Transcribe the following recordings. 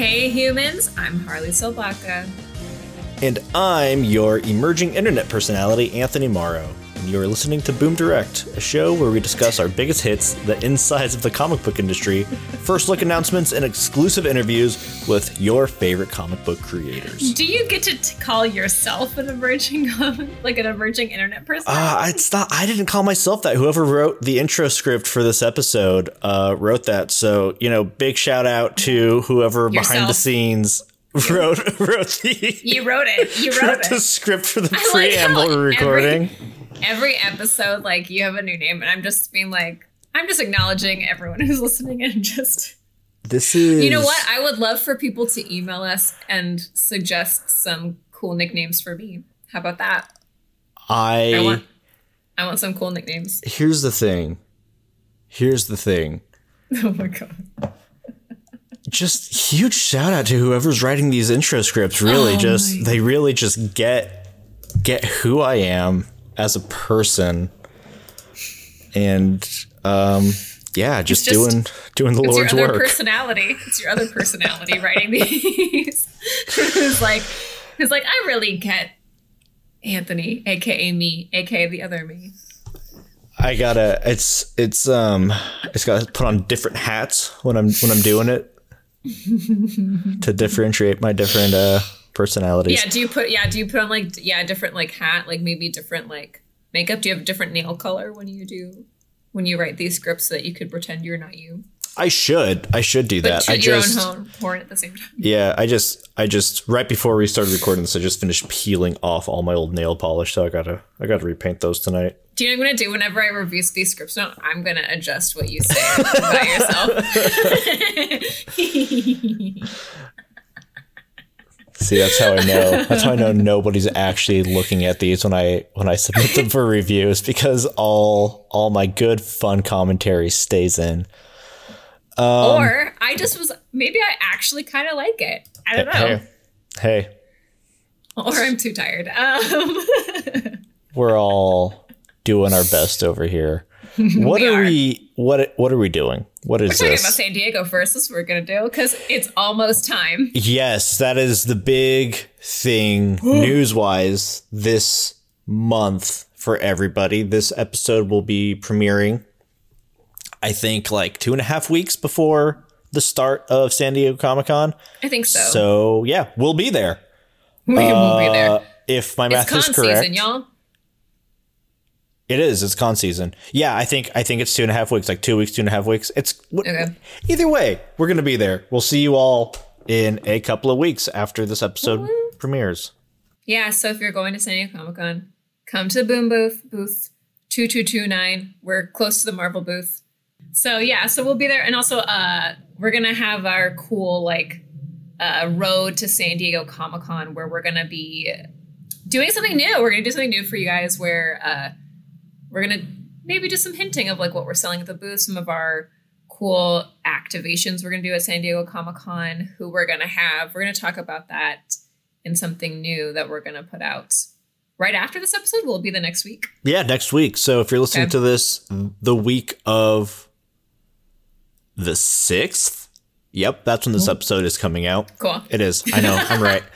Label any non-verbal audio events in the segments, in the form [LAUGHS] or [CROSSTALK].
Hey humans, I'm Harley Salbacka. And I'm your emerging internet personality, Anthony Mauro. And you're listening to Boom Direct, a show where we discuss our biggest hits, the insides of the comic book industry, first look announcements, and exclusive interviews with your favorite comic book creators. Do you get to t- call yourself an emerging, [LAUGHS] like an emerging internet person? Uh, it's not. I didn't call myself that. Whoever wrote the intro script for this episode uh, wrote that. So you know, big shout out to whoever Yourself. behind the scenes [LAUGHS] wrote wrote the you wrote it. You wrote wrote the it. script for the I like preamble we're recording. Every episode, like you have a new name, and I'm just being like, I'm just acknowledging everyone [LAUGHS] who's listening and just. This is. You know what? I would love for people to email us and suggest some cool nicknames for me. How about that? I, I want, I want some cool nicknames. here's the thing. Here's the thing. [LAUGHS] Oh my god. Just huge shout out to whoever's writing these intro scripts. Really, Oh just they really just get get who I am as a person, and um, yeah, just, just- doing doing the It's Lord's your other work. personality. It's your other personality writing these. [LAUGHS] who's like, who's like, I really get Anthony, aka me, aka the other me. I gotta. It's it's um. It's gotta put on different hats when I'm when I'm doing it to differentiate my different uh personalities. Yeah. Do you put? Yeah. Do you put on like yeah different like hat like maybe different like makeup? Do you have a different nail color when you do when you write these scripts so that you could pretend you're not you, I should. I should do that. I just. own horn, at the same time? Yeah, I just, I just right before we started recording this, I just finished peeling off all my old nail polish, so I gotta, I gotta repaint those tonight. Do you know what I'm gonna do whenever I review these scripts? No, I'm gonna adjust what you say about yourself. [LAUGHS] [LAUGHS] See, that's how I know. That's how I know nobody's actually looking at these when I when I submit them for reviews because all all my good fun commentary stays in. or I just was maybe I actually kind of like it. I don't know. Hey, hey, Or I'm too tired. Um, [LAUGHS] we're all doing our best over here. [LAUGHS] What We are, are. we? What what are we doing? What is we're talking this? about San Diego first. This is what we're gonna do because it's almost time. Yes, that is the big thing [GASPS] news wise this month for everybody. This episode will be premiering, I think, like two and a half weeks before the start of San Diego Comic Con. I think so. So, yeah, we'll be there. [LAUGHS] we will be Uh, there. if my math con is correct. season, y'all. It is. It's con season. Yeah, I think I think it's two and a half weeks, like two weeks, two and a half weeks. It's Okay. either way, we're gonna be there. We'll see you all in a couple of weeks after this episode premieres. Yeah. So if you're going to San Diego Comic Con, come to the Boom Booth booth two two two nine. We're close to the Marvel booth. So yeah, so we'll be there, and also uh, we're gonna have our cool like uh, road to San Diego Comic Con where we're gonna be doing something new. We're gonna do something new for you guys where uh, we're gonna maybe do some hinting of like what we're selling at the booth, some of our cool activations we're gonna do at San Diego Comic Con, who we're gonna have. We're gonna talk about that in something new that we're gonna put out right after this episode. Will it be the next week? Yeah, next week. So if you're listening Okay. to this the week of the 6th, yep, that's when this episode is coming out. Cool. It is. I know. I'm right. [LAUGHS]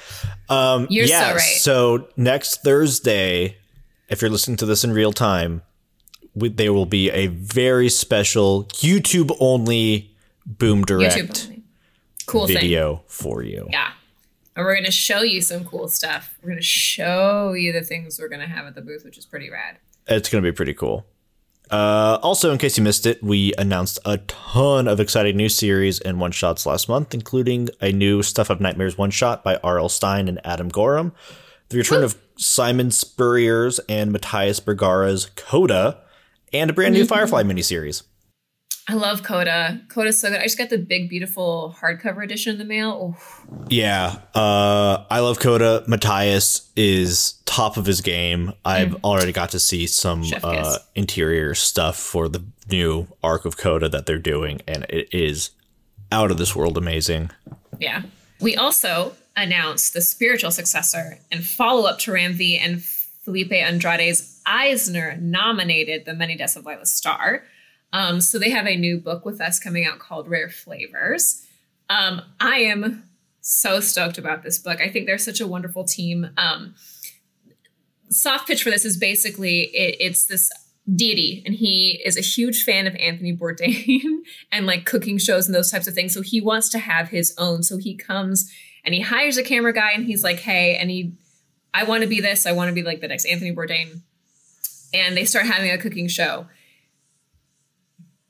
Um, You're so yeah, right. So next Thursday, if you're listening to this in real time, we, there will be a very special YouTube only Boom Direct only. Cool thing. video for you. Yeah. And we're gonna show you some cool stuff. We're gonna show you the things we're gonna have at the booth, which is pretty rad. It's going to be pretty cool. Uh, also, in case you missed it, we announced a ton of exciting new series and one shots last month, including a new Stuff of Nightmares one shot by R.L. Stine and Adam Gorham, the return of Simon Spurrier's and Matías Bergara's Coda, and a brand new Firefly miniseries. I love Coda. Coda's so good. I just got the big, beautiful hardcover edition in the mail. Oh, Yeah, uh, I love Coda. Matthias is top of his game. I've already got to see some Mm. Uh, interior stuff for the new arc of Coda that they're doing, and it is out of this world amazing. yeah. We also announced the spiritual successor and follow up to Ram V and Felipe Andrade's Eisner nominated The Many Deaths of Laila Starr. Um, so they have a new book with us coming out called Rare Flavors. Um, I am so stoked about this book. I think they're such a wonderful team. Um, soft pitch for this is basically it, it's this deity and he is a huge fan of Anthony Bourdain [LAUGHS] and like cooking shows and those types of things. So he wants to have his own. So he comes and he hires a camera guy and he's like, hey, and he, I want to be this. I want to be like the next Anthony Bourdain. And they start having a cooking show.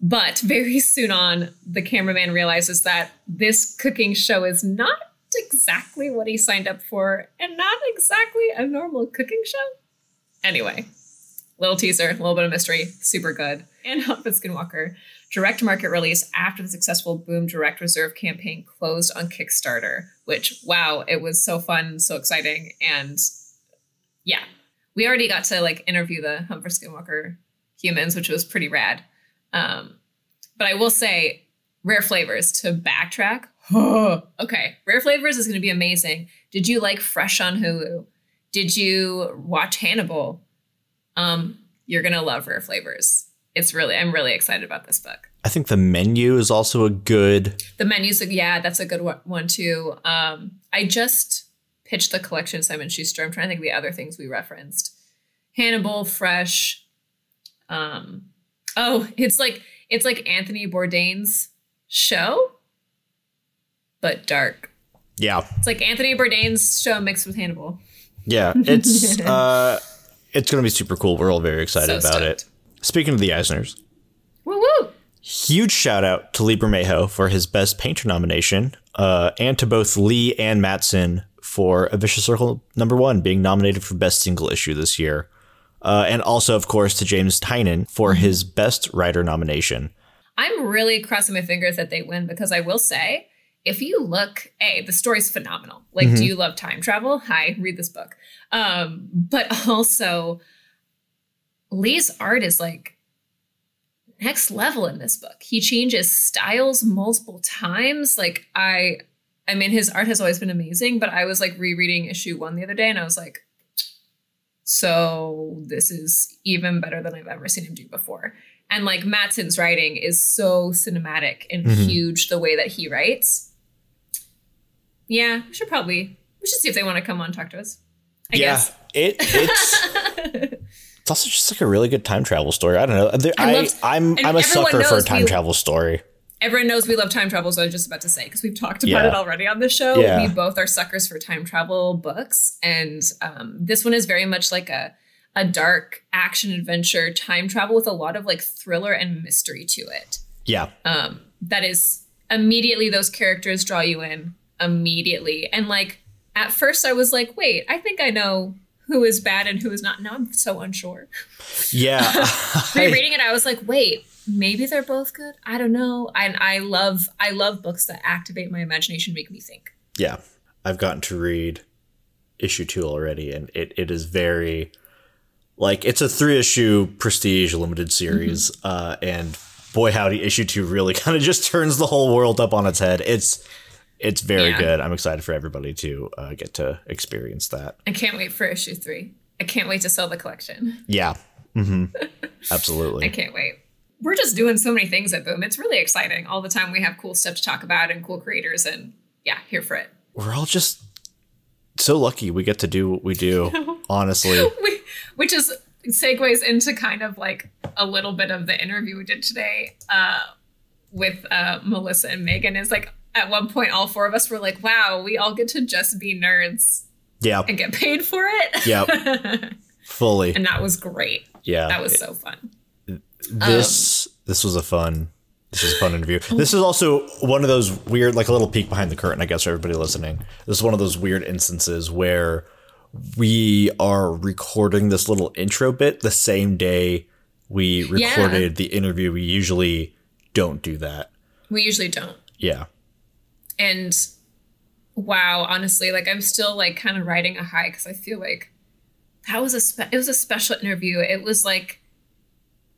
But very soon on, the cameraman realizes that this cooking show is not exactly what he signed up for and not exactly a normal cooking show. Anyway, little teaser, a little bit of mystery, super good. And [LAUGHS] for Skinwalker, direct market release after the successful Boom Direct Reserve campaign closed on Kickstarter, which, wow, it was so fun, so exciting. And yeah, we already got to like interview the Humphrey Skinwalker humans, which was pretty rad. Um, but I will say, Rare Flavors to backtrack. [GASPS] okay, Rare Flavors is going to be amazing. Did you like Fresh on Hulu? Did you watch Hannibal? Um, you're gonna love Rare Flavors. It's really, I'm really excited about this book. I think the menu is also a good. The menu's, yeah, that's a good one too. Um, I just pitched the collection Simon Schuster. I'm trying to think of the other things we referenced. Hannibal, Fresh. Um, oh, it's like it's like Anthony Bourdain's show, but dark. Yeah, it's like Anthony Bourdain's show mixed with Hannibal. Yeah, it's [LAUGHS] uh, it's going to be super cool. We're all very excited so about stoked. it. Speaking of the Eisners, woo woo! Huge shout out to Lee Bermejo for his Best Painter nomination, uh, and to both Lee and Mattson for A Vicious Circle number one being nominated for Best Single Issue this year. Uh, and also, of course, to James Tynion for mm-hmm. his Best Writer nomination. I'm really crossing my fingers that they win because I will say, if you look, a the story's phenomenal. Like, mm-hmm. do you love time travel? Hi, read this book. Um, but [LAUGHS] also, Lee's art is like next level in this book. He changes styles multiple times. Like I I mean his art has always been amazing, but I was like rereading issue 1 the other day and I was like so this is even better than I've ever seen him do before. And like Mattson's writing is so cinematic and mm-hmm. huge the way that he writes. Yeah, we should probably we should see if they want to come on talk to us. I yeah, guess. it it's [LAUGHS] it's also just like a really good time travel story. I don't know. There, I, loved, I am I'm, I'm a sucker for a time we, travel story. Everyone knows we love time travel, so I was just about to say because we've talked about yeah. it already on the show. Yeah. We both are suckers for time travel books, and um, this one is very much like a a dark action adventure time travel with a lot of like thriller and mystery to it. Yeah. Um, that is immediately those characters draw you in immediately, and like at first I was like, wait, I think I know who is bad and who is not. Now I'm so unsure. Yeah. [LAUGHS] [LAUGHS] Rereading it, I was like, wait, maybe they're both good. I don't know. And I love I love books that activate my imagination, make me think. Yeah. I've gotten to read issue two already, and it, it is very like it's a three issue prestige limited series. Mm-hmm. Uh, and boy howdy, issue two really [LAUGHS] kind of just turns the whole world up on its head. It's it's very yeah. good. I'm excited for everybody to uh, get to experience that. I can't wait for issue three. I can't wait to sell the collection. Yeah. Mm-hmm. [LAUGHS] Absolutely. I can't wait. We're just doing so many things at Boom. It's really exciting. All the time we have cool stuff to talk about and cool creators, and yeah, here for it. We're all just so lucky we get to do what we do, [LAUGHS] honestly. [LAUGHS] we, which is segues into kind of like a little bit of the interview we did today uh, with uh, Melissa and Meghan. Is like at one point all four of us were like, wow, we all get to just be nerds. Yeah. And get paid for it. Yeah. [LAUGHS] Fully. And that was great. Yeah. That was so fun. This um, this was a fun this is a fun interview. This is also one of those weird, like a little peek behind the curtain, I guess, for everybody listening. This is one of those weird instances where we are recording this little intro bit the same day we recorded yeah. the interview. We usually don't do that. We usually don't. Yeah and wow honestly like i'm still like kind of riding a high because i feel like that was a spe- it was a special interview. It was like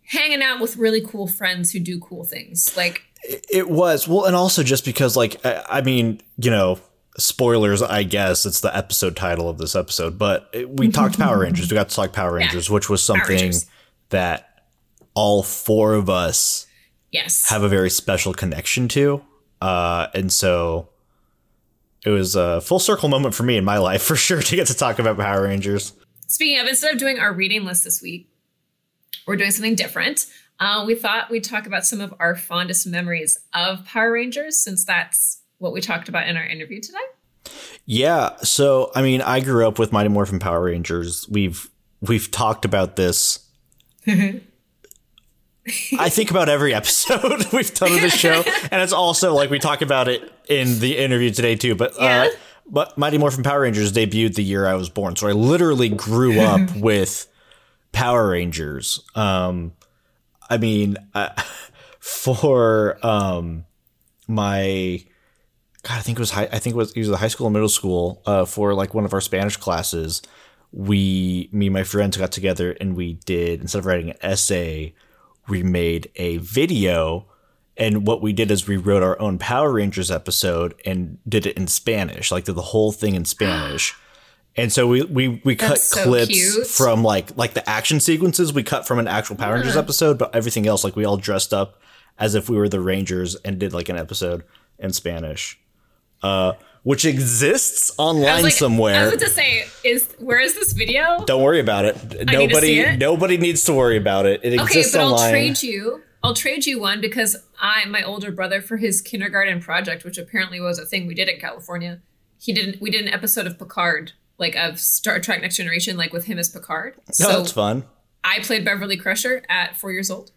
hanging out with really cool friends who do cool things like it was. Well and also just because like i mean you know spoilers i guess it's the episode title of this episode but we [LAUGHS] talked power rangers. We got to talk power rangers yeah. which was something that all four of us yes. have a very special connection to uh, and so it was a full circle moment for me in my [LAUGHS] life for sure to get to talk about Power Rangers. Speaking of, instead of doing our reading list this week, we're doing something different. Uh, we thought we'd talk about some of our fondest memories of Power Rangers, since that's what we talked about in our interview today. Yeah, so I mean, I grew up with Mighty Morphin Power Rangers. We've we've talked about this. [LAUGHS] I think about every episode [LAUGHS] we've done of the show, [LAUGHS] and it's also like we talk about it in the interview today too. But Yeah. uh, but Mighty Morphin Power Rangers debuted the year I was born, so I literally grew up [LAUGHS] with Power Rangers. Um, I mean, uh, for um, my God, I think it was high. I think it was either high school or middle school. Uh, for like one of our Spanish classes, we, me and my friends got together and we did instead of writing an essay, we made a video. And what we did is we wrote our own Power Rangers episode and did it in Spanish, like did the whole thing in Spanish. [GASPS] And so we we we cut so clips cute. from like like the action sequences we cut from an actual Power Rangers episode, but everything else like we all dressed up as if we were the Rangers and did like an episode in Spanish, uh, which exists I online like, I somewhere. was about to say, is where is this video? Don't worry about it. need to Nobody see it? nobody needs to worry about it. It Okay, exists but I'll trade you. I'll trade you one because I, my older brother, for his kindergarten project, which apparently was a thing we did in California, he didn't. We did an episode of Picard, like of Star Trek Next Generation, like with him as Picard. no, so that's fun. I played Beverly Crusher at four years old,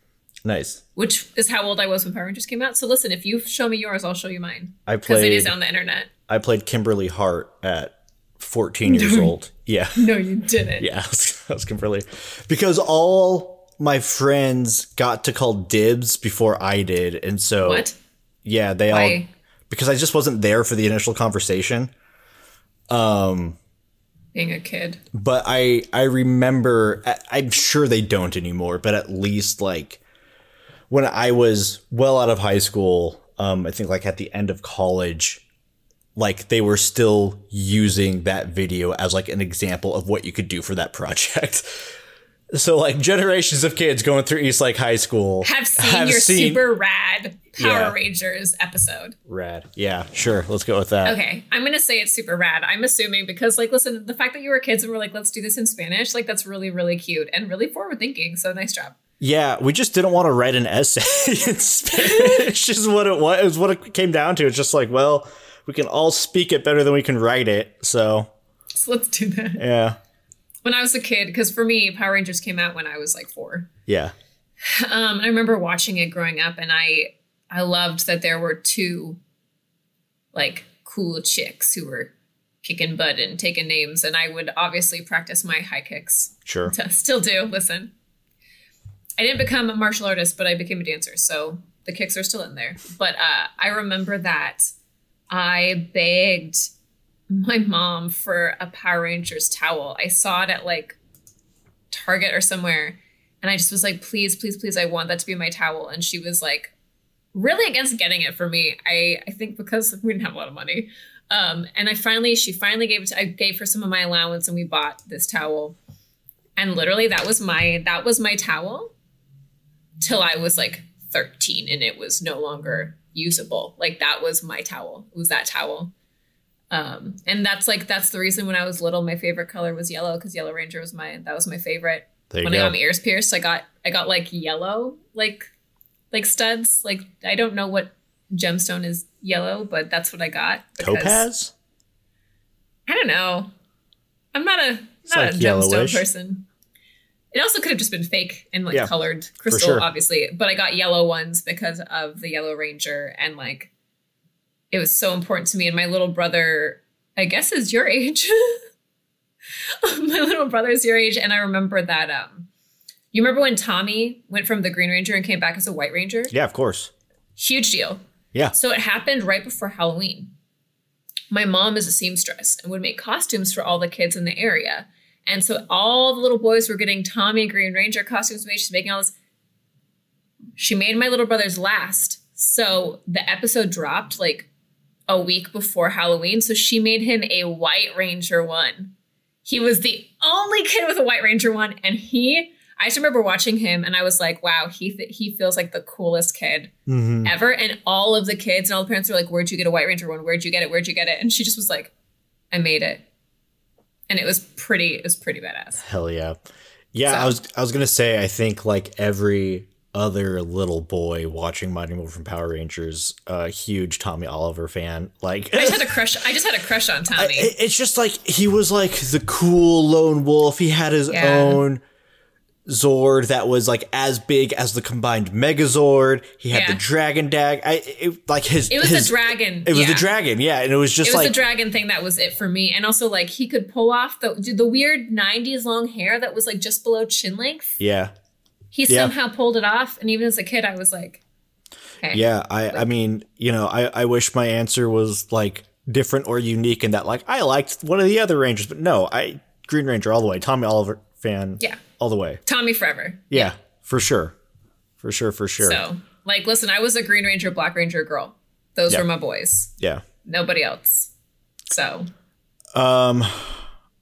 Nice. which is how old I was when Power Rangers came out. So listen, if you show me yours, I'll show you mine I played. because it is on the internet. I played Kimberly Hart at 14 years old. Yeah. [LAUGHS] No, you didn't. Yeah, [LAUGHS] that was Kimberly. Because all my friends got to call dibs before I did. And so, What? yeah, they all, because I just wasn't there for the initial conversation. Um. Being a kid. But I, I remember, I'm sure they don't anymore, but at least like when I was well out of high school, um, I think like at the end of college, like they were still using that video as like an example of what you could do for that project. [LAUGHS] So like generations of kids going through East Lake High School Have seen your seen- super rad Power Yeah. Rangers episode. rad. Yeah, sure. Let's go with that. Okay, I'm gonna say it's super rad. I'm assuming because, like, listen, the fact that you were kids and were like, let's do this in Spanish, like, that's really, really cute and really forward thinking. So nice job. Yeah, we just didn't want to write an essay [LAUGHS] in Spanish. is what it was. Is what it came down to. It's just like, well, we can all speak it better than we can write it. So So let's do that. yeah, When I was a kid, because for me, Power Rangers came out when I was like four. yeah, Um, and I remember watching it growing up, and I I loved that there were two like cool chicks who were kicking butt and taking names, and I would obviously practice my high kicks sure. [LAUGHS] Still do. Listen, I didn't become a martial artist, but I became a dancer, so the kicks are still in there. But uh, I remember that I begged my mom for a Power Rangers towel. I saw it at like Target or somewhere, and I just was like, "Please, please, please! I want that to be my towel." And she was like, really against getting it for me. I I think because we didn't have a lot of money. Um, and I finally, she finally gave it. To, I gave her some of my allowance, and we bought this towel and literally that was my that was my towel till i was like 13 and it was no longer usable like that was my towel it was that towel um and that's like that's the reason when i was little my favorite color was yellow because yellow ranger was my that was my favorite There when i got my ears pierced i got i got like yellow like like studs like i don't know what gemstone is yellow but that's what i got Topaz. I don't know. I'm not a not like a gemstone yellowish. person. It also could have just been fake and like Yeah, colored crystal, sure. obviously. But I got yellow ones because of the Yellow Ranger, and like it was so important to me. And my little brother, I guess, is your [LAUGHS] age. [LAUGHS] my little brother is your age, and I remember that. Um, you remember when Tommy went from the Green Ranger and came back as a White Ranger? Yeah, of course. Huge deal. Yeah. So it happened right before Halloween. My mom is a seamstress and would make costumes for all the kids in the area. And so all the little boys were getting Tommy Green Ranger costumes made. She's making all this. She made my little brother's last. So the episode dropped like a week before Halloween. So she made him a White Ranger one. He was the only kid with a White Ranger one. And he, I just remember watching him and I was like, wow, he th- he feels like the coolest kid Mhm. ever. And all of the kids and all the parents were like, where'd you get a White Ranger one? Where'd you get it? Where'd you get it? And she just was like, I made it. And it was pretty, it was pretty badass. Hell yeah. Yeah, So- I was I was gonna say I think like every other little boy watching Mighty Morphin Power Rangers, a huge Tommy Oliver fan. Like I just had a [LAUGHS] crush. I just had a crush on Tommy. it- it's just like he was like the cool lone wolf. He had his Yeah. own Zord that was like as big as the combined Megazord. He had Yeah. the Dragon Dag. I it, like his it was his, the dragon. It was yeah. the dragon, yeah, and it was just It was like the dragon thing that was it for me. And also like he could pull off the the weird 90s long hair that was like just below chin length. yeah, He Yeah. somehow pulled it off. And even as a kid, I was like, okay. yeah. I I mean, you know, I I wish my answer was like different or unique in that like I liked one of the other Rangers, but no, I Green Ranger all the way. Tommy Oliver fan, Yeah. All the way. Tommy forever. Yeah, for sure, for sure, for sure. So like listen, I was a Green Ranger, Black Ranger girl. Those Yeah. were my boys. yeah. Nobody else. So Um,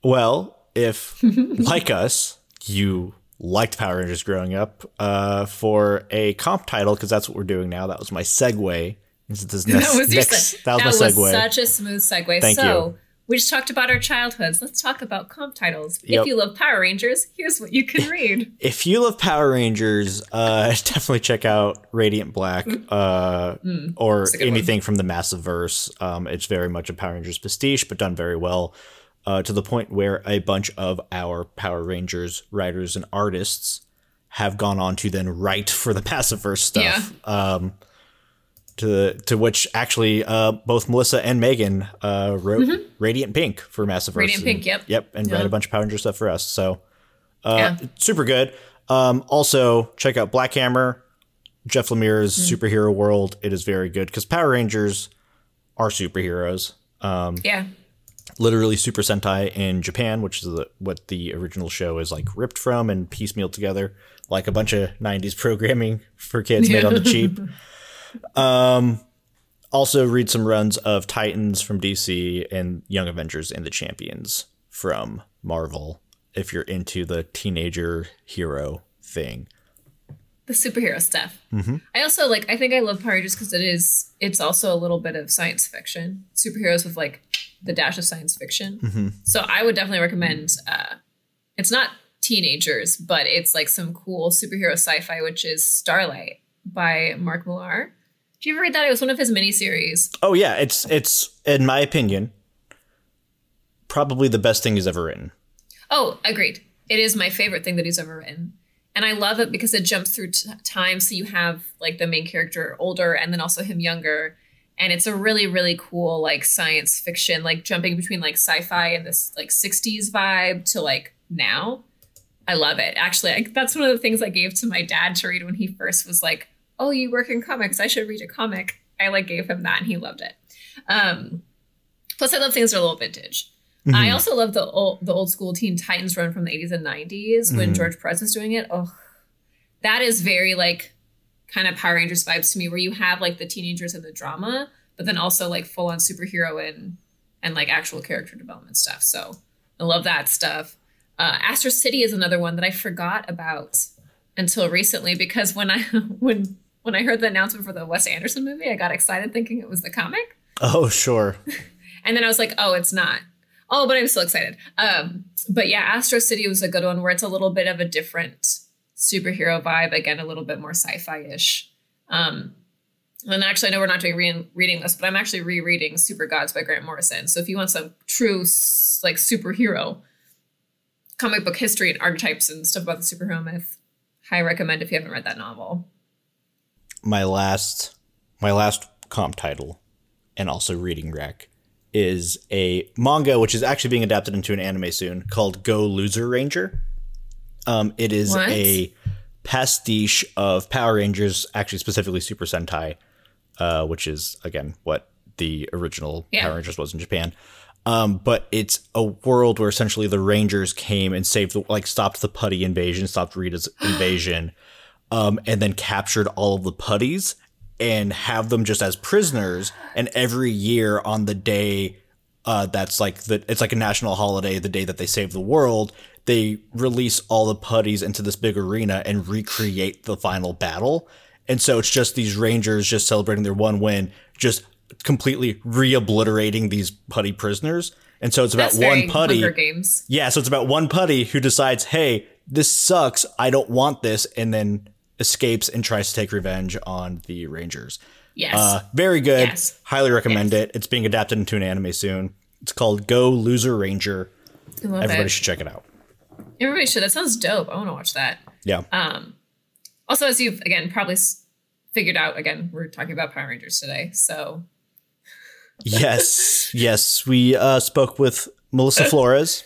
well, if [LAUGHS] like us, you liked Power Rangers growing up, uh, for a comp title, because that's what we're doing now. That was my segue into this [LAUGHS] next. that was your next- that was my segue. such a smooth segue. Thank so you. We just talked about our childhoods. Let's talk about comp titles. Yep. If you love Power Rangers, here's what you can read. if you love Power Rangers, uh, [LAUGHS] definitely check out Radiant Black, uh, or Mm. good anything from the Massiverse. Um, it's very much a Power Rangers pastiche, but done very well. Uh, to the point where a bunch of our Power Rangers writers and artists have gone on to then write for the Massiverse stuff. Um, to to which actually uh, both Melissa and Meghan uh, wrote Radiant Pink for. Mm-hmm. Radiant and- Pink, yep. Yep, and read a bunch of Power Ranger stuff for us. So yeah. super good. Um, also, check out Black Hammer, Jeff Lemire's Mm. superhero world. It is very good because Power Rangers are superheroes. Um, Yeah. literally Super Sentai in Japan, which is the, what the original show is like ripped from and piecemeal together, like a bunch of '90s programming for kids made on the [LAUGHS] cheap. Um, also read some runs of Titans from DC and Young Avengers and the Champions from Marvel if you're into the teenager hero thing. the superhero stuff. Mm-hmm. I also like. I think I love Power Rangers because it is. It's also a little bit of science fiction. Superheroes with like the dash of science fiction. Mm-hmm. So I would definitely recommend. uh It's not teenagers, but it's like some cool superhero sci-fi, which is Starlight by Mark Millar. Did you ever read that? It was one of his miniseries. Oh yeah, it's it's in my opinion probably the best thing he's ever written. Oh, agreed. It is my favorite thing that he's ever written. And I love it because it jumps through t- time. So you have like the main character older and then also him younger. And it's a really, really cool like science fiction, like jumping between like sci fi and this like 60s vibe to like now. I love it. Actually, I, that's one of the things I gave to my dad to read when he first was like, Oh, you work in comics. I should read a comic. I like gave him that and he loved it. Um, plus, I love things that are a little vintage. I also love the old, the old school Teen Titans run from the 80s and 90s when Mhm. George Perez was doing it. Oh, that is very like kind of Power Rangers vibes to me, where you have like the teenagers and the drama, but then also like full on superhero and and like actual character development stuff. So I love that stuff. Uh, Astro City is another one that I forgot about until recently because when I [LAUGHS] when when I heard the announcement for the Wes Anderson movie, I got excited thinking it was the comic. Oh sure. [LAUGHS] And then I was like, oh, it's not. Oh, but I'm still excited. Um, but yeah, Astro City was a good one where it's a little bit of a different superhero vibe. Again, a little bit more sci-fi ish. Um, and actually, I know we're not doing re- reading this, but I'm actually rereading Super Gods by Grant Morrison. So if you want some true like superhero comic book history and archetypes and stuff about the superhero myth, high recommend if you haven't read that novel. My last my last comp title and also reading rack is a manga which is actually being adapted into an anime soon called Go Loser Ranger. Um, it is What? a pastiche of Power Rangers, actually specifically Super Sentai, uh, which is again what the original Yeah. Power Rangers was in Japan. Um, but it's a world where essentially the Rangers came and saved, the, like, stopped the putty invasion, stopped Rita's [GASPS] invasion, um, and then captured all of the putties and have them just as prisoners. And every year on the day uh, that's like the it's like a national holiday, the day that they save the world. They release all the putties into this big arena and recreate the final battle. And so it's just these Rangers just celebrating their one win, just completely re-obliterating these putty prisoners. And so it's about That's one putty. Games. Yeah, so it's about one putty who decides, hey, this sucks. I don't want this, and then escapes and tries to take revenge on the Rangers. Yes. Uh, very good. Yes. Highly recommend Yes. it. It's being adapted into an anime soon. It's called Go Loser Ranger. Love Everybody it. should check it out. Everybody should. That sounds dope. I want to watch that. Yeah. Um, also, as you've again probably s- figured out, again we're talking about Power Rangers today. So yes. Yes. We uh, spoke with Melissa [LAUGHS] Flores,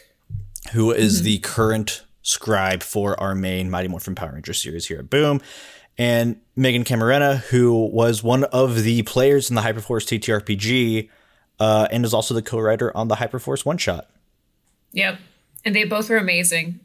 who is the current scribe for our main Mighty Morphin Power Ranger series here at Boom. And Meghan Camarena, who was one of the players in the Hyperforce TTRPG uh, and is also the co writer on the Hyperforce one shot. Yep. And they both were amazing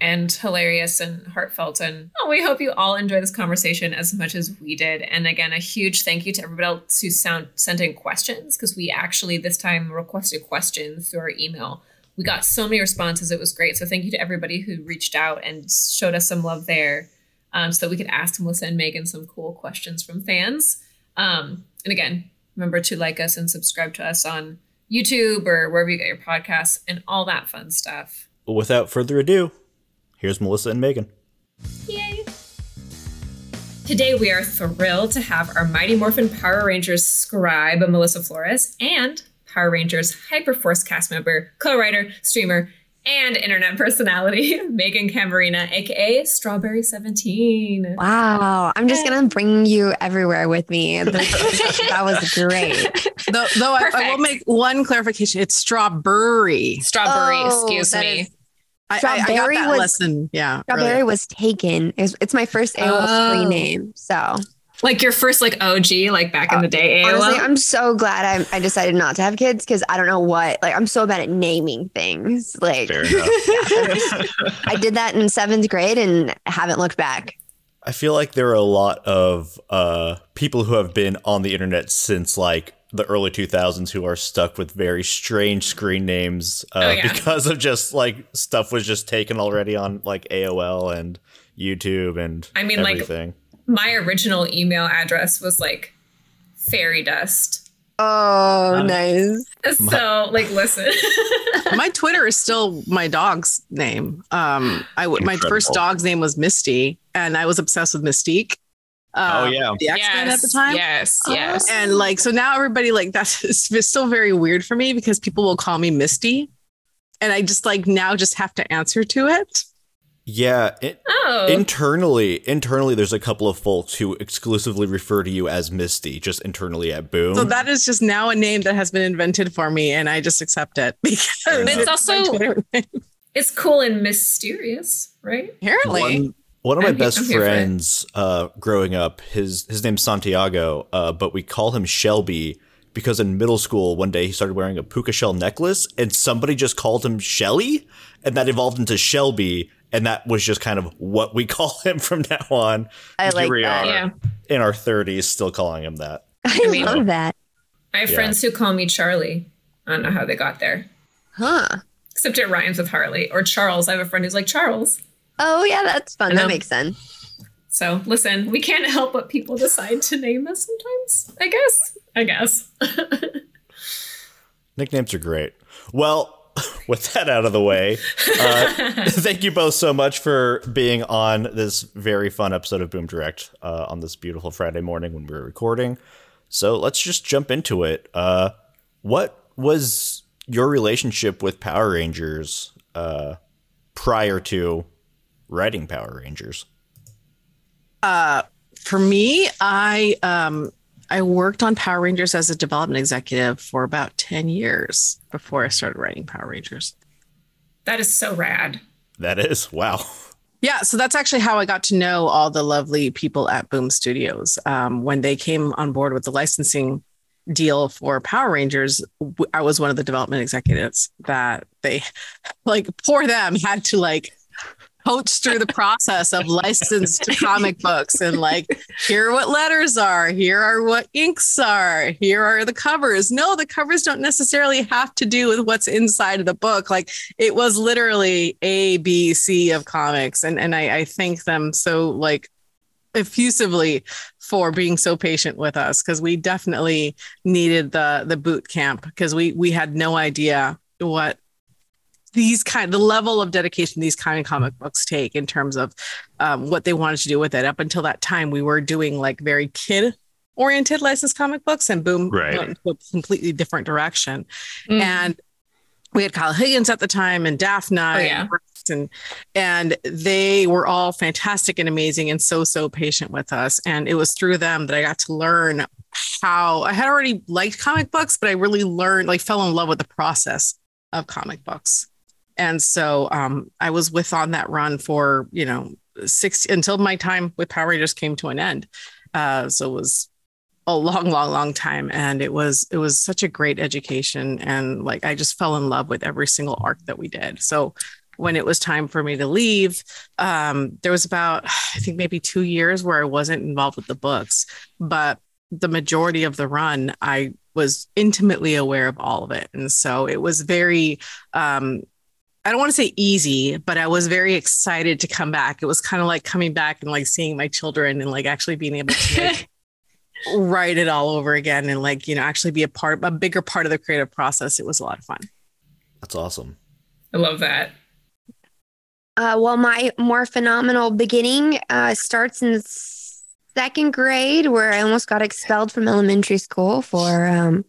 and hilarious and heartfelt. And oh, we hope you all enjoy this conversation as much as we did. And again, a huge thank you to everybody else who sound, sent in questions because we actually this time requested questions through our email. We got so many responses. It was great. So thank you to everybody who reached out and showed us some love there um, so that we could ask Melissa and Meghan some cool questions from fans. Um, and again, remember to like us and subscribe to us on YouTube or wherever you get your podcasts and all that fun stuff. Without further ado, here's Melissa and Meghan. Yay! Today we are thrilled to have our Mighty Morphin Power Rangers scribe Melissa Flores and Power Rangers Hyperforce cast member, co-writer, streamer, and internet personality [LAUGHS] Meghan Camarena, aka Strawberry Seventeen. Wow, I'm just gonna bring you everywhere with me. that was [LAUGHS] great. Though, though I, I will make one clarification. It's strawberry. Strawberry, Oh, excuse me. is- I, I, I got Strawberry that was- lesson. Yeah. Strawberry earlier. was taken. It's, it's my first AOL Oh. screen name. So Like your first like OG, like back in the day. honestly, AOL. I'm so glad I, I decided not to have kids because I don't know what. Like I'm so bad at naming things. Like Fair. [LAUGHS] I did that in seventh grade and haven't looked back. I feel like there are a lot of uh, people who have been on the internet since like the early 2000s who are stuck with very strange screen names uh, Oh, yeah. because of just like stuff was just taken already on like AOL and YouTube and I mean, like, everything. My original email address was like fairy dust. Oh, nice. So [LAUGHS] like listen. [LAUGHS] my Twitter is still my dog's name. Um, I w- my first dog's name was Misty, and I was obsessed with Mystique. Uh, Oh, yeah. the X Men at the time. Yes, yes. And like, so now everybody like [LAUGHS] that's it's still very weird for me because people will call me Misty, and I just like now just have to answer to it. Yeah, it, oh, internally, internally, there's a couple of folks who exclusively refer to you as Misty, just internally at Boom. So that is just now a name that has been invented for me, and I just accept it [LAUGHS] because But it's also- it's cool and mysterious, right? apparently. one, one of my I'm best I'm here friends uh, growing up, his his name's Santiago, uh, but we call him Shelby because in middle school one day he started wearing a puka shell necklace, and somebody just called him Shelly, and that evolved into Shelby, and that was just kind of what we [LAUGHS] call him from now on. I Here like we that. are. Yeah. In our thirties, still calling him that. I, mean- love that. I have Yeah. friends who call me Charlie. I don't know how they got there. Huh. Except it rhymes with Harley or Charles. I have a friend who's like Charles. Oh yeah, that's fun. I know. That makes sense. So listen, we can't help what people decide to name us sometimes. I guess. I guess. [LAUGHS] Nicknames are great. Well, [LAUGHS] with that out of the way, uh, [LAUGHS] thank you both so much for being on this very fun episode of Boom Direct uh, on this beautiful Friday morning when we were recording. So let's just jump into it. Uh, what was your relationship with Power Rangers uh, prior to writing Power Rangers? Uh, for me, I um, I worked on Power Rangers as a development executive for about ten years before I started writing Power Rangers. That is so rad. That is wow. Yeah, so that's actually how I got to know all the lovely people at Boom Studios. Um, when they came on board with the licensing deal for Power Rangers, I was one of the development executives that they, [LAUGHS] like, poor them, had to like coached through the process of licensed comic books and like here are what letters are here are what inks are here are the covers. No the covers don't necessarily have to do with what's inside of the book. Like it was literally a b c of comics and and i, I thank them so like effusively for being so patient with us because we definitely needed the the boot camp because we we had no idea what these kind the level of dedication these kind of comic books take in terms of um, what they wanted to do with it up until that time we were doing like very kid oriented licensed comic books and boom Right. went into a completely different direction Mm. and we had Kyle Higgins at the time and Daphne Oh, yeah. and and they were all fantastic and amazing and so so patient with us and it was through them that I got to learn how I had already liked comic books but I really learned like fell in love with the process of comic books and so um, I was with on that run for you know six until my time with Power Rangers came to an end. Uh, so it was a long long long time. And it was it was such a great education. And like i just fell in love with every single arc that we did. So when it was time for me to leave um there was about i think maybe two years where i wasn't involved with the books. But the majority of the run i was intimately aware of all of it. And so it was very um I don't want to say easy, but I was very excited to come back. It was kind of like coming back and like seeing my children and like actually being able to make [LAUGHS] write it all over again and like you know actually be a part a bigger part of the creative process it was a lot of fun That's awesome. I love that. Uh, well, my more phenomenal beginning uh, starts in second grade, where I almost got expelled from elementary school for um,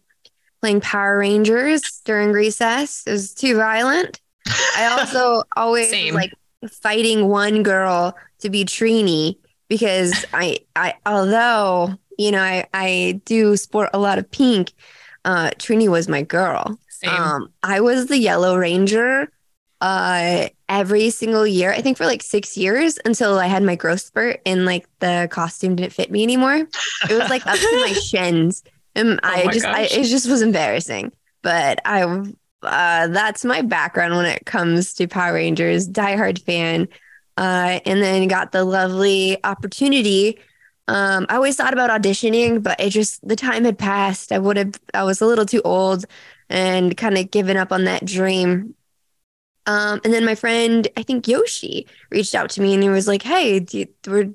playing Power Rangers during recess. It was too violent. I also always Same. like fighting one girl to be Trini because I, I, although you know, I, I do sport a lot of pink. Uh, Trini was my girl. Same. Um, I was the Yellow Ranger uh every single year i think for like six years until i had my growth spurt and like the costume didn't fit me anymore it was like up to my [LAUGHS] shins and i Oh my just I, it just was embarrassing but i uh that's my background when it comes to power rangers diehard fan uh and then got the lovely opportunity um i always thought about auditioning but it just the time had passed i would have i was a little too old and kind of given up on that dream um, and then my friend, I think Yoshi, reached out to me and he was like, "Hey, you,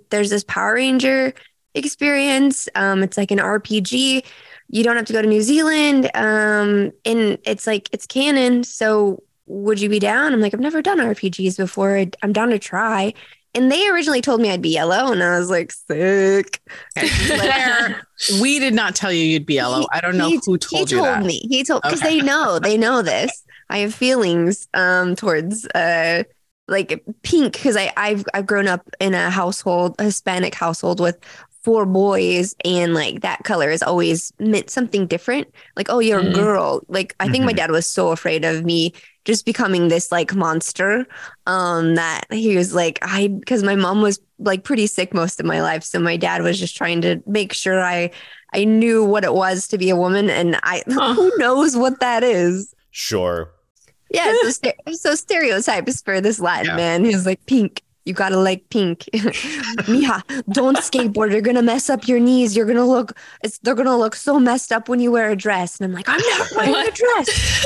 there's this Power Ranger experience. Um, it's like an RPG. You don't have to go to New Zealand. Um, and it's like it's canon. So would you be down?" I'm like, "I've never done RPGs before. I'm down to try." And they originally told me I'd be yellow, and I was like, "Sick." Claire, we did not tell you you'd be yellow i don't know He- who told he you told that me. He told because Okay. they know they know this. I have feelings um towards uh like pink because I I've I've grown up in a household a Hispanic household with four boys and like that color has always meant something different. Like oh you're Mhm. a girl. Like I think my Mhm. dad was so afraid of me just becoming this like monster um that he was like I because my mom was like pretty sick most of my life so my dad was just trying to make sure I I knew what it was to be a woman, and I [LAUGHS] who knows what that is. Sure. Yeah, so, [LAUGHS] so stereotypes for this Latin Yeah. man. He's like pink. You gotta like pink. [LAUGHS] Mija, don't skateboard. You're gonna mess up your knees. You're gonna look. It's they're gonna look so messed up when you wear a dress. And I'm like, I'm not wearing a dress.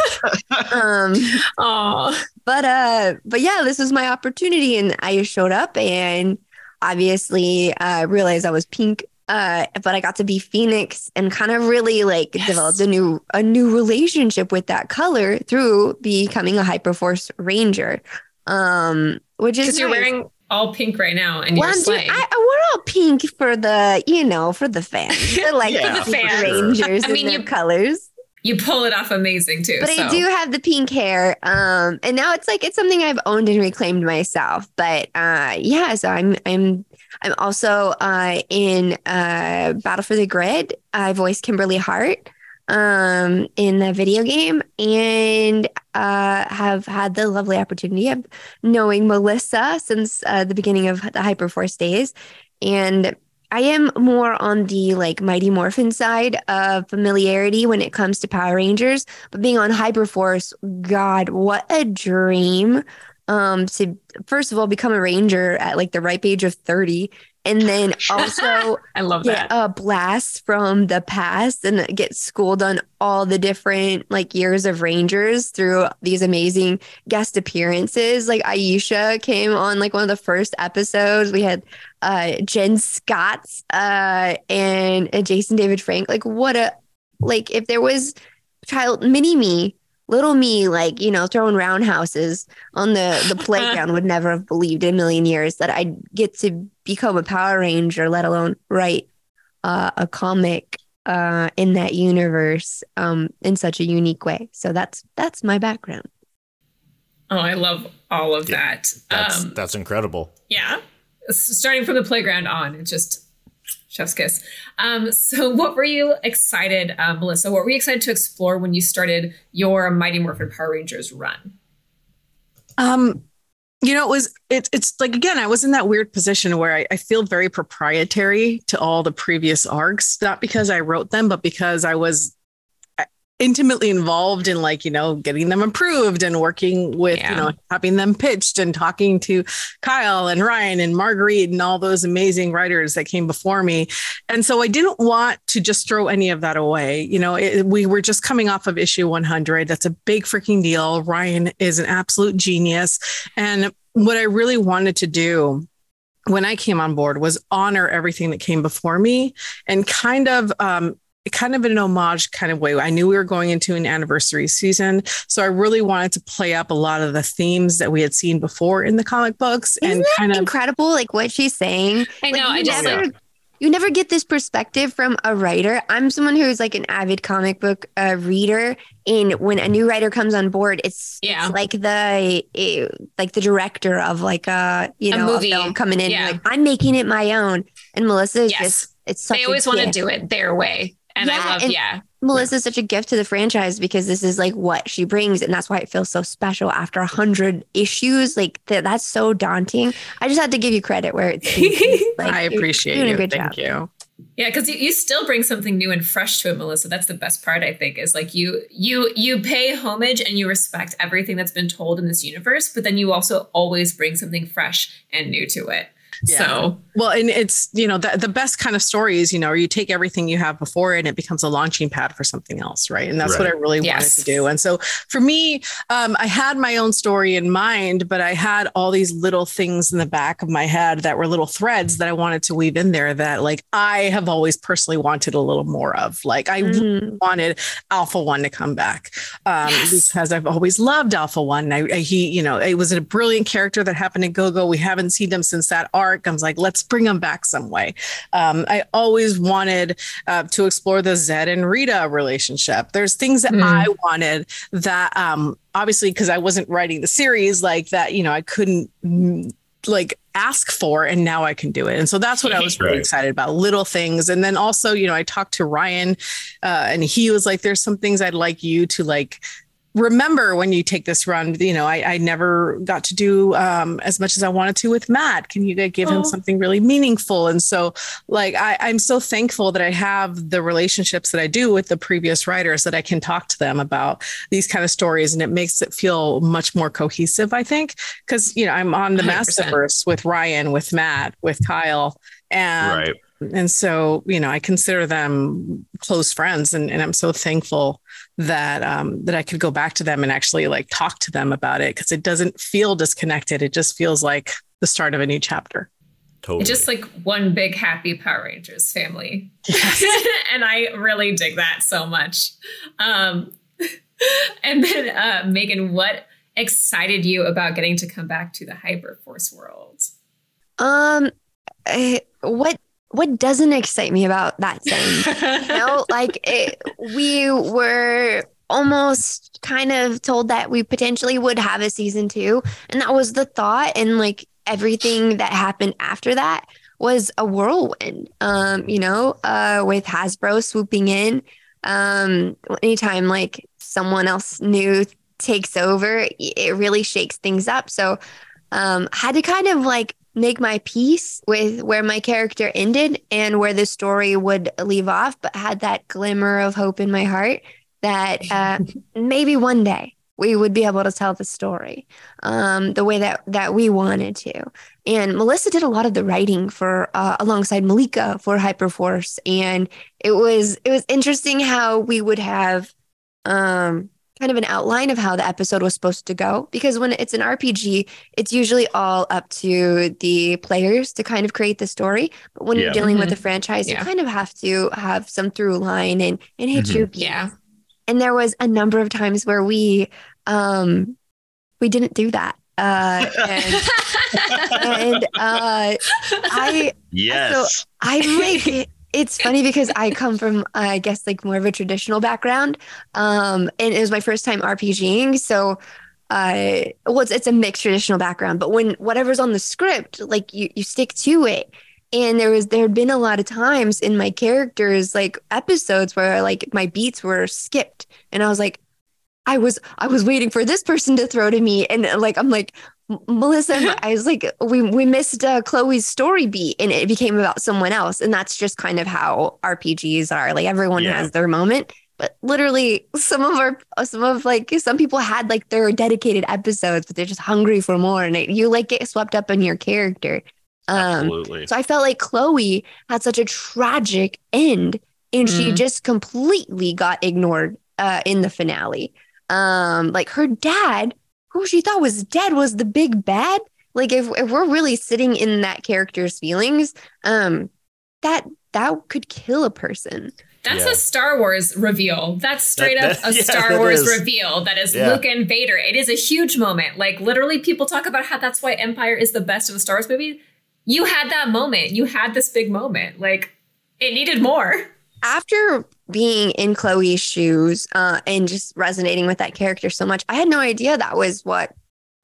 [LAUGHS] um, Oh, but uh but yeah this was my opportunity and i showed up and obviously uh realized i was pink uh but i got to be phoenix and kind of really like Yes. developed a new a new relationship with that color through becoming a hyperforce ranger um which is because you're wearing all pink right now and well, you're slaying. I, I wear all pink for the you know for the fans [LAUGHS] like Yeah, the fans. rangers I mean, you- colors you pull it off amazing too. but so. I do have the pink hair. Um, and now it's like it's something I've owned and reclaimed myself. But uh, yeah, so I'm I'm I'm also uh in uh Battle for the Grid. I voiced Kimberly Hart um in the video game and uh have had the lovely opportunity of knowing Melissa since uh, the beginning of the Hyperforce days and I am more on the like Mighty Morphin side of familiarity when it comes to Power Rangers, but being on Hyperforce, God, what a dream. um to first of all become a ranger at like the ripe age of 30 and then [LAUGHS] also I love get that. a blast from the past and get schooled on all the different like years of Rangers through these amazing guest appearances. Like Aisha came on like one of the first episodes. We had uh Jen Scott uh and uh, Jason David Frank. Like what a like if there was child mini me little me like you know throwing roundhouses on the the [LAUGHS] playground would never have believed in a million years that i'd get to become a power ranger let alone write uh, a comic uh, in that universe um, in such a unique way so that's that's my background Oh, I love all of that. That's Um, that's incredible. yeah. Starting from the playground on, it's just chef's kiss. Um, so, what were you excited, uh, Melissa? What were you excited to explore when you started your Mighty Morphin Power Rangers run? Um, you know, it was it's it's like again, I was in that weird position where I, I feel very proprietary to all the previous arcs, not because I wrote them, but because I was intimately involved in like you know getting them approved and working with Yeah. you know having them pitched and talking to Kyle and Ryan and Marguerite and all those amazing writers that came before me. And so I didn't want to just throw any of that away. You know it, we were just coming off of issue 100 that's a big freaking deal. Ryan is an absolute genius. And what I really wanted to do when I came on board was honor everything that came before me and kind of um, kind of in an homage kind of way. I knew we were going into an anniversary season, so I really wanted to play up a lot of the themes that we had seen before in the comic books Isn't and that kind of incredible like what she's saying I know. Like, I you just never, like, you never get this perspective from a writer. I'm someone who's like an avid comic book uh, reader, and when a new writer comes on board, it's, Yeah. it's like the eh, like the director of like a you know a, movie. film coming in, Yeah. like I'm making it my own. And Melissa is Yes. just it's such they always want to do it their way. And Yeah, I love, and- yeah. Melissa's such a gift to the franchise because this is like what she brings, and that's why it feels so special after a hundred issues. Like th- that's so daunting. I just had to give you credit where it's. due. [LAUGHS] Like, I appreciate doing you. Thank job. you. Yeah, because you, you still bring something new and fresh to it, Melissa. That's the best part, I think, is like you you you pay homage and you respect everything that's been told in this universe, but then you also always bring something fresh and new to it. Yeah. So Well, and it's you know the, the best kind of stories, you know, you take everything you have before it and it becomes a launching pad for something else, right? And that's what I really Yes. wanted to do. And so for me, um, I had my own story in mind, but I had all these little things in the back of my head that were little threads that I wanted to weave in there that like I have always personally wanted a little more of. Like I Mhm. wanted Alpha One to come back um, Yes. because I've always loved Alpha One. I, I- he, you know, it was a brilliant character that happened in Go Go. We haven't seen him since that arc. I was like, let's bring them back some way. Um, I always wanted uh, to explore the Zedd and Rita relationship. There's things that Mm. I wanted that, um, obviously, because I wasn't writing the series like that, you know, I couldn't. mm, like ask for and now I can do it. And so that's what I was really Right. excited about little things. And then also, you know, I talked to Ryan uh, and he was like, there's some things I'd like you to like remember when you take this run. You know, I, I never got to do um, as much as I wanted to with Matt. Can you like, give Oh. him something really meaningful? And so, like, I, I'm so thankful that I have the relationships that I do with the previous writers that I can talk to them about these kind of stories, and it makes it feel much more cohesive. I think because you know I'm on the 100%. Massiverse with Ryan, with Matt, with Kyle, and right. and so you know i consider them close friends and, and i'm so thankful that um that i could go back to them and actually like talk to them about it because it doesn't feel disconnected it just feels like the start of a new chapter Totally. just like one big happy Power Rangers family. Yes. [LAUGHS] and I really dig that so much. Um, [LAUGHS] and then, uh, Meghan, what excited you about getting to come back to the Hyperforce world? Um, eh, what what doesn't excite me about that saying? [LAUGHS] you know, like it, we were almost kind of told that we potentially would have a season two, and that was the thought, and like everything that happened after that was a whirlwind. Um, you know, uh, with Hasbro swooping in, um, anytime like someone else new takes over, it really shakes things up. So, um, had to kind of like make my peace with where my character ended and where the story would leave off, but had that glimmer of hope in my heart that uh, [LAUGHS] maybe one day, we would be able to tell the story um, the way that that we wanted to. And Melissa did a lot of the writing for uh, alongside Malika for Hyperforce, and it was it was interesting how we would have um, kind of an outline of how the episode was supposed to go because when it's an RPG, it's usually all up to the players to kind of create the story. But when Yeah. you're dealing with Mhm. a franchise, Yeah. you kind of have to have some through line and and hit Mhm. your beats. Yeah. And there was a number of times where we um we didn't do that. Uh and [LAUGHS] and uh I Yes. I'm like, [LAUGHS] it's funny because I come from, I guess, like more of a traditional background. Um, and it was my first time RPGing. So, uh, well, it's, it's a mixed traditional background, but when whatever's on the script, like you, you stick to it. And there was, there had been a lot of times in my characters, like episodes where like my beats were skipped. And I was like, I was, I was waiting for this person to throw to me. And like, I'm like, Melissa, I was like, we we missed uh, Chloe's story beat, and it became about someone else, and that's just kind of how RPGs are. Like everyone Yeah. has their moment, but literally, some of our some of like some people had like their dedicated episodes, but they're just hungry for more, and it, you like get swept up in your character. Um, Absolutely. so I felt like Chloe had such a tragic end, and she Mm. just completely got ignored uh, in the finale. Um, like her dad, who she thought was dead, was the big bad. Like if if we're really sitting in that character's feelings, um, that that could kill a person. That's Yeah. a Star Wars reveal. That's straight That- up [LAUGHS] a yeah, Star Wars is. reveal. That is Yeah. Luke and Vader. It is a huge moment. Like literally, people talk about how that's why Empire is the best of the Star Wars movies. You had that moment. You had this big moment. Like it needed more. After being in Chloe's shoes uh, and just resonating with that character so much, I had no idea that was what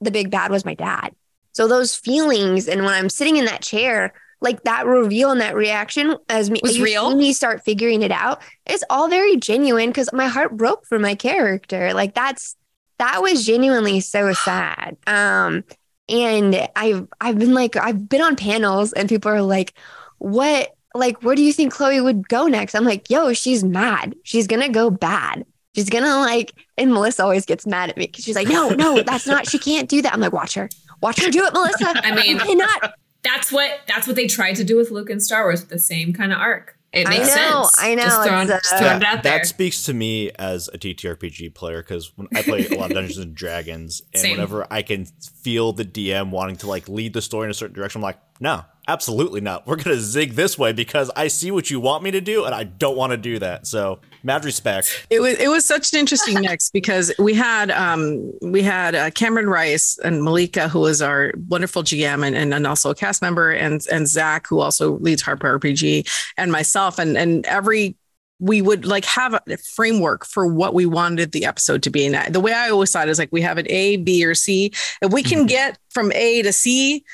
the big bad was my dad. So those feelings, and when I'm sitting in that chair, like that reveal and that reaction as me Was real? me start figuring it out, it's all very genuine because my heart broke for my character. Like that's that was genuinely so sad. Um, and I've I've been like I've been on panels and people are like, what like where do you think Chloe would go next? I'm like, yo, she's mad. She's gonna go bad. She's gonna like, and Melissa always gets mad at me because she's like, no, no, that's not. She can't do that. I'm like, watch her, watch her do it, Melissa. [LAUGHS] I mean- you cannot. That's what that's what they tried to do with Luke and Star Wars with the same kind of arc. It I makes know, sense. I know, Just throwing, it's, just uh, throwing it out there. That speaks to me as a TTRPG player because when I play a lot of Dungeons and Dragons, and Same. whenever I can feel the DM wanting to like lead the story in a certain direction, I'm like, no, absolutely not. We're gonna zig this way because I see what you want me to do, and I don't want to do that. So, mad respect. It was it was such an interesting mix [LAUGHS] because we had um we had uh, Cameron Rice and Malika who was our wonderful GM and, and and also a cast member and and Zach who also leads Hyper RPG and myself and and every we would like have a framework for what we wanted the episode to be and the way I always thought is like we have an A B or C if we can Mhm. get from A to C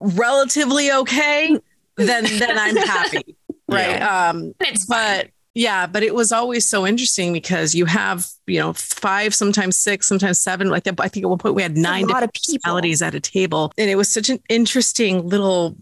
relatively okay then then I'm [LAUGHS] happy right? Um it's fine. but yeah but it was always so interesting because you have you know five sometimes six sometimes seven like that i think at one point we had nine a different personalities at a table. And it was such an interesting little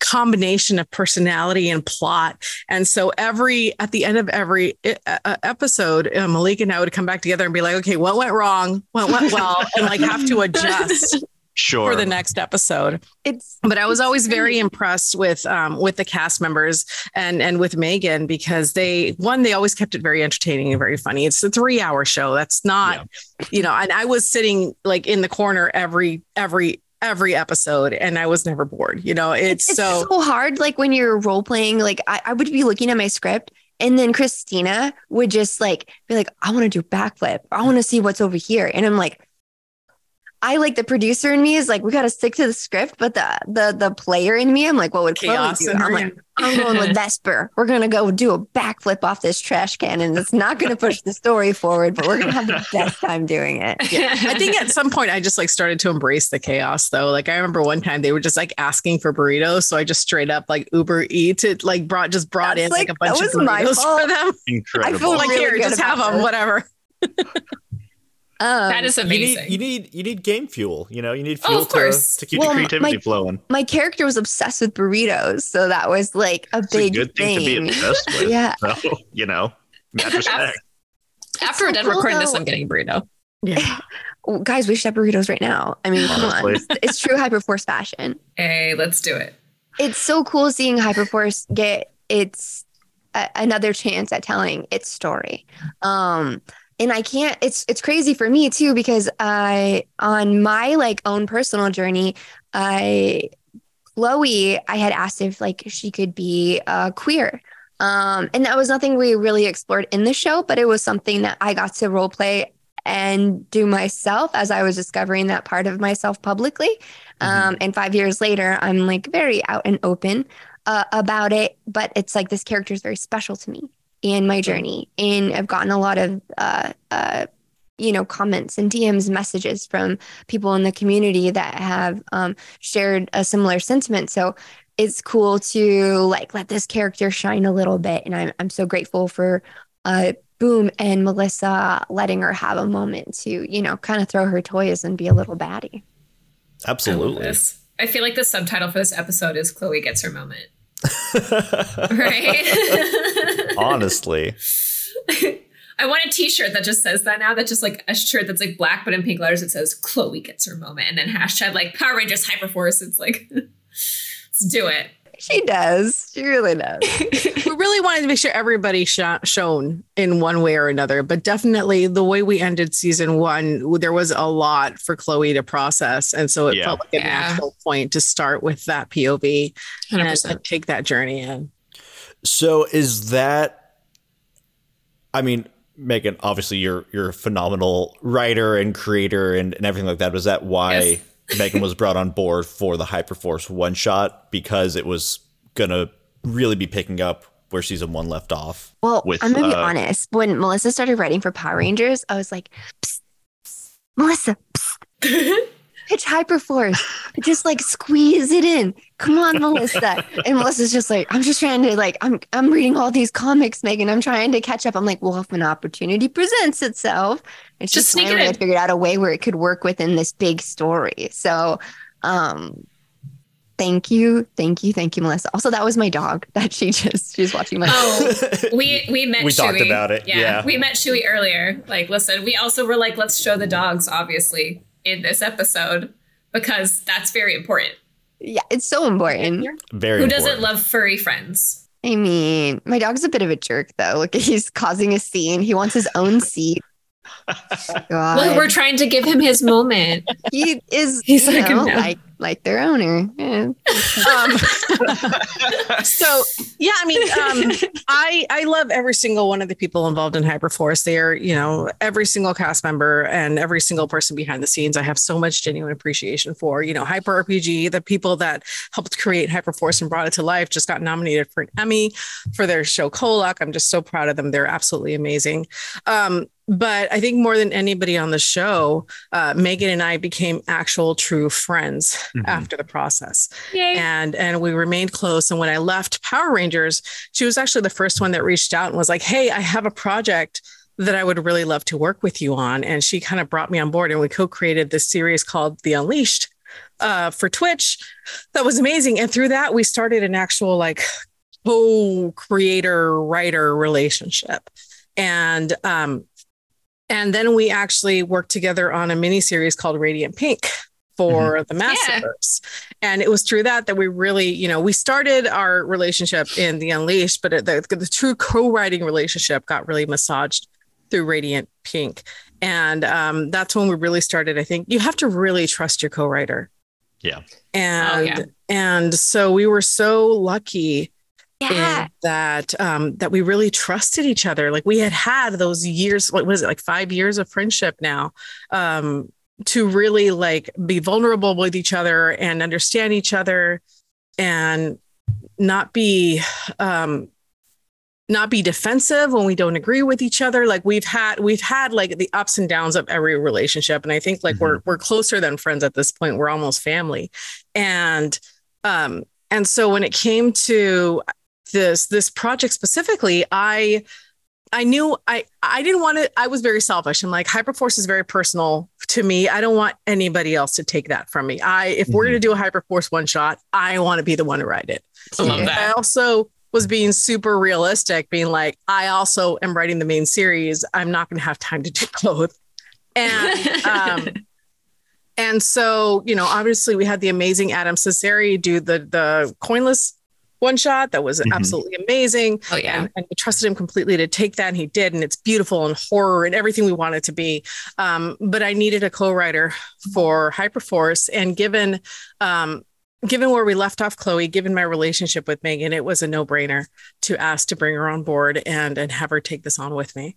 combination of personality and plot. And so every at the end of every uh, episode uh, malik and i would come back together and be like okay what went wrong? What went well? And like have to [LAUGHS] adjust Sure. for the next episode It's but I was always very impressed with um, with the cast members and and with Meghan because they one they always kept it very entertaining and very funny. It's a three hour show. That's not you know. And I was sitting like in the corner every every every episode, and I was never bored. You know, it's, it's so. so hard. Like when you're role playing, like I, I would be looking at my script. And then Christina would just like be like, I want to do backflip. I want to see what's over here. And I'm like, I like the producer in me is like, we got to stick to the script, but the the the player in me, I'm like, what would Chloe Chaos do? I'm like, I'm going with [LAUGHS] Vesper. We're gonna go do a backflip off this trash can, and it's not gonna push the story forward, but we're gonna have the best time doing it. [LAUGHS] I think at some point I just like started to embrace the chaos though. Like I remember one time they were just like asking for burritos, so I just straight up like Uber Eats it, like brought just brought That's in like, like- a bunch that of was my burritos for them. Incredible. I feel Like really here, just have them, this. whatever. [LAUGHS] Um, that is You amazing. need, you need you need game fuel. You know, you need Oh, fuel of course. to, to keep Well, your creativity Creativity flowing. my character was obsessed with burritos, so that was like a It's a big good thing, to be thing. obsessed [LAUGHS] with. Yeah. So, you know, mad. [LAUGHS] After so we're done cool, recording this. I'm getting a burrito. Yeah. [LAUGHS] Oh, guys, we should have burritos right now. I mean, come on. It's true Hyperforce fashion. Hey, let's do it. It's so cool seeing Hyperforce get its a, another chance at telling its story. Um, and I can't. It's it's crazy for me too because I on my like own personal journey, I Chloe, I had asked if like she could be uh, queer. Um, and that was nothing we really explored in the show, but it was something that I got to role play and do myself as I was discovering that part of myself publicly. Um, and five years later, I'm like very out and open uh, about it. But it's like this character is very special to me in my journey. And I've gotten a lot of, uh, uh, you know, comments and DMs, messages from people in the community that have um, shared a similar sentiment. So it's cool to like let this character shine a little bit. And I'm, I'm so grateful for uh, Boom and Melissa letting her have a moment to, you know, kind of throw her toys and be a little baddie. Absolutely. this. I feel like the subtitle for this episode is Chloe gets her moment. [LAUGHS] right? [LAUGHS] Honestly. [LAUGHS] I want a t-shirt that just says that now. That's just like a shirt that's like black, but in pink letters it says Chloe gets her moment. And then hashtag like Power Rangers Hyperforce. It's like, [LAUGHS] let's do it. She does. She really does. [LAUGHS] we really wanted to make sure everybody sh- shown in one way or another, but definitely the way we ended season one, there was a lot for Chloe to process, and so it Yeah. felt like a Yeah. natural point to start with that POV 100%. and take that journey in. So is that I mean, Meghan, obviously you're you're a phenomenal writer and creator and, and everything like that. Was that why Yes. [LAUGHS] Meghan was brought on board for the Hyperforce one shot? Because it was gonna really be picking up where season one left off. Well, With, I'm gonna be uh, honest. When Melissa started writing for Power Rangers, I was like, psst, psst, Melissa, psst, [LAUGHS] pitch Hyperforce. Just like squeeze it in. Come on, Melissa. And Melissa's just like, I'm just trying to like, I'm I'm reading all these comics, Meghan. I'm trying to catch up. I'm like, well, if an opportunity presents itself, it's Just just, sneak it finally I in. figured out a way where it could work within this big story. So, um. Thank you, thank you, thank you, Melissa. Also, that was my dog that she just she's watching my. Oh, [LAUGHS] we we met. We talked about it, yeah. we met Chewy earlier. Like, listen, we also were like, let's show the dogs, obviously, in this episode because that's very important. Yeah, it's so important. Very Who important. doesn't love furry friends? I mean, my dog's a bit of a jerk though. Look, he's causing a scene. He wants his own seat. [LAUGHS] God. Well, we're trying to give him his moment. he is [LAUGHS] He's you like, know, no. like like their owner. Yeah. Um, so yeah, I mean, um, I I love every single one of the people involved in Hyperforce. They're you know every single cast member and every single person behind the scenes. I have so much genuine appreciation for. You know, Hyper RPG, the people that helped create Hyperforce and brought it to life, just got nominated for an Emmy for their show Kolak. I'm just so proud of them. They're absolutely amazing. Um, but I think more than anybody on the show, uh, Meghan and I became actual true friends Mhm. after the process. Yay. and and we remained close. And when i left power rangers she was actually the first one that reached out and was like hey i have a project that i would really love to work with you on. And she kind of brought me on board and we co-created this series called the unleashed uh, for twitch. That was amazing. And through that we started an actual like co-creator writer relationship. And um and then we actually worked together on a mini series called radiant pink for the Massiverse. And it was through that that we really, you know, we started our relationship in the Unleashed, but it- the, the true co-writing relationship got really massaged through Radiant Pink. And um, that's when we really started. I think you have to really trust your co-writer. Yeah. And yeah. and so we were so lucky Yeah. in that um, that we really trusted each other. Like we had had those years. What was it? Like five years of friendship now. Um, to really like be vulnerable with each other and understand each other and not be um not be defensive when we don't agree with each other like we've had we've had like the ups and downs of every relationship and i think like we're we're closer than friends at this point we're almost family and um and so when it came to this this project specifically i I knew I I didn't want to. I was very selfish. I'm like Hyperforce is very personal to me. I don't want anybody else to take that from me. I if we're Mhm. gonna do a Hyperforce one shot, I want to be the one to write it. I love And that. I also was being super realistic, being like, I also am writing the main series. I'm not going to have time to do [LAUGHS] both. And, um, [LAUGHS] and so, you know, obviously we had the amazing Adam Cesare do the, the coinless one shot that was Mhm. absolutely amazing. Oh yeah. And, and we trusted him completely to take that, and he did. And it's beautiful and horror and everything we want it to be. Um, but I needed a co-writer for Hyperforce, and given um, given where we left off, Chloe, given my relationship with Meghan, it was a no-brainer to ask to bring her on board and and have her take this on with me.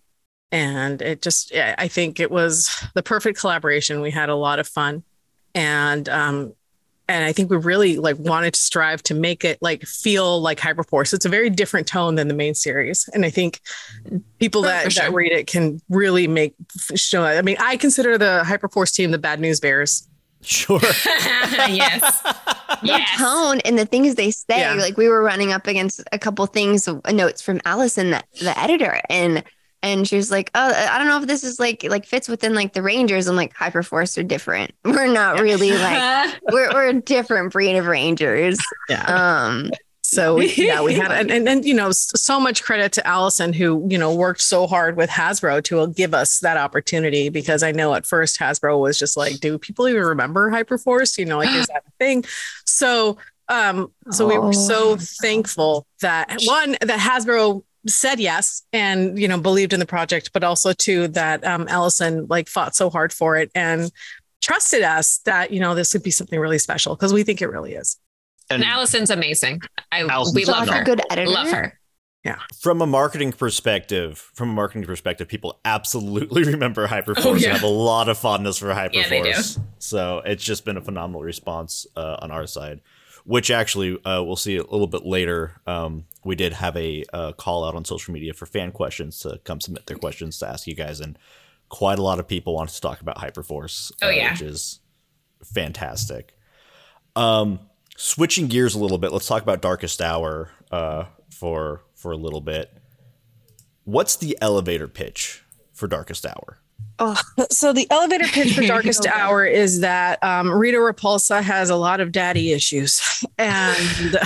And it just, I I think it was the perfect collaboration. We had a lot of fun, and um, and I think we really like wanted to strive to make it like feel like Hyperforce. It's a very different tone than the main series, and I think people that, sure. that read it can really make show. I mean, I consider the Hyperforce team the Bad News Bears. Sure. [LAUGHS] yes. [LAUGHS] the Yes. tone and the things they say. Yeah. Like we were running up against a couple things, uh, notes from Allison, the, the editor, and and she was like, "Oh, I don't know if this is like like fits within like the Rangers." I'm like, Hyperforce are different. [LAUGHS] We're not really like [LAUGHS] we're we're a different breed of Rangers. Yeah. Um, So we, yeah, we had [LAUGHS] and, and and you know so much credit to Allison who you know worked so hard with Hasbro to give us that opportunity because I know at first Hasbro was just like, do people even remember Hyperforce? You know, like is that a [GASPS] thing? So um so we were so Oh. thankful that one that Hasbro said yes and you know believed in the project, but also too that um Allison like fought so hard for it and trusted us that you know this would be something really special because we think it really is. And And Allison's amazing. I Allison's we love her. good editor. Love her. yeah. from a marketing perspective, from a marketing perspective, people absolutely [LAUGHS] remember Hyperforce Oh, yeah. and have a lot of fondness for Hyperforce. Yeah, they do. So it's just been a phenomenal response uh, on our side, which actually uh, we'll see a little bit later. Um, we did have a uh, call out on social media for fan questions to come submit their questions to ask you guys, and quite a lot of people wanted to talk about Hyperforce. Oh, uh, yeah. which is fantastic. Um, switching gears a little bit, let's talk about Darkest Hour uh, for for a little bit. What's the elevator pitch for Darkest Hour? So the elevator pitch for Darkest [LAUGHS] Hour is that um, Rita Repulsa has a lot of daddy issues, [LAUGHS] and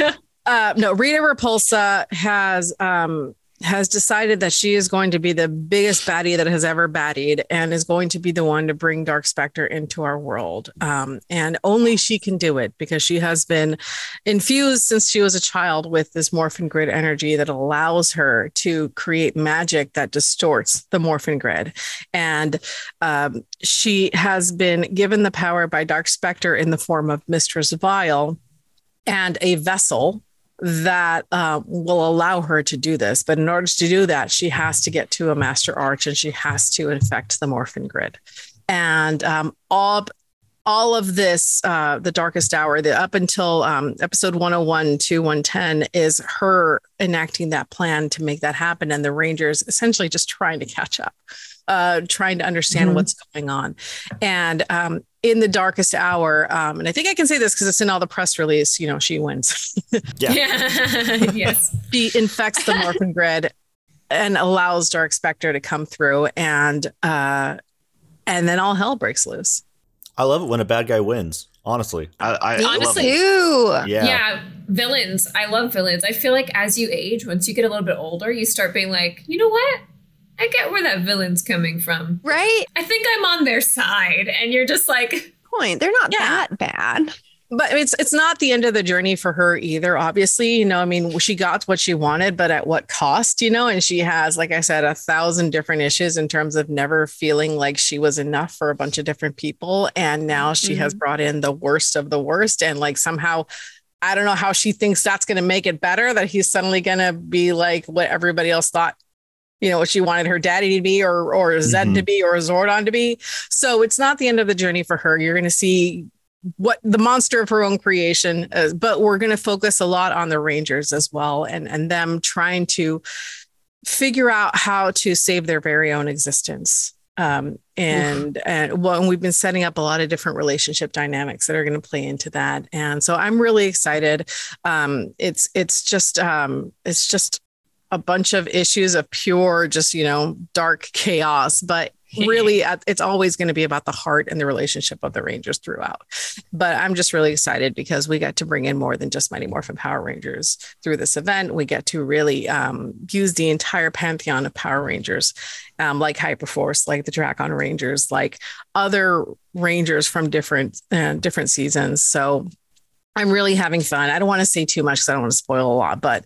[LAUGHS] uh, no, Rita Repulsa has um, has decided that she is going to be the biggest baddie that has ever baddied, and is going to be the one to bring Dark Spectre into our world. Um, and only she can do it because she has been infused since she was a child with this morphin grid energy that allows her to create magic that distorts the morphin grid and um, she has been given the power by Dark Spectre in the form of Mistress Vile and a vessel that uh, will allow her to do this. But in order to do that, she has to get to a Master Arch and she has to infect the Morphin Grid. And um, all all of this, uh, the darkest hour, the up until um, episode 101 to 110, is her enacting that plan to make that happen, and the Rangers essentially just trying to catch up, uh, trying to understand Mhm. what's going on. And um, in the darkest hour, um, and I think I can say this because it's in all the press release. You know, she wins. Yeah. [LAUGHS] yes. [LAUGHS] she infects the Morphin Grid and allows Dark Spectre to come through, and uh, and then all hell breaks loose. I love it when a bad guy wins. Honestly, I, I, Me I love Honestly- it. yeah. Yeah. villains. I love villains. I feel like as you age, once you get a little bit older, you start being like, you know what? I get where that villain's coming from. Right? I think I'm on their side. And you're just like, Point. They're not Yeah. that bad. But it's it's not the end of the journey for her either. Obviously, you know, I mean, she got what she wanted, but at what cost? You know, and she has, like I said, a thousand different issues in terms of never feeling like she was enough for a bunch of different people, and now she has mm-hmm. brought in the worst of the worst, and like somehow. I don't know how she thinks that's going to make it better that he's suddenly going to be like what everybody else thought you know what she wanted her daddy to be or or Zedd to be or Zordon to be. So it's not the end of the journey for her. You're going to see what the monster of her own creation is, but we're going to focus a lot on the Rangers as well and and them trying to figure out how to save their very own existence. Um, and and well, and we've been setting up a lot of different relationship dynamics that are going to play into that. And so I'm really excited. Um, it's it's just um, it's just a bunch of issues of pure just you know dark chaos but really it's always going to be about the heart and the relationship of the Rangers throughout. But I'm just really excited because we get to bring in more than just Mighty Morphin Power Rangers through this event. We get to really um, use the entire pantheon of Power Rangers, um, like Hyperforce, like the Dracon Rangers, like other Rangers from different uh, different seasons. So I'm really having fun. I don't want to say too much because I don't want to spoil a lot, but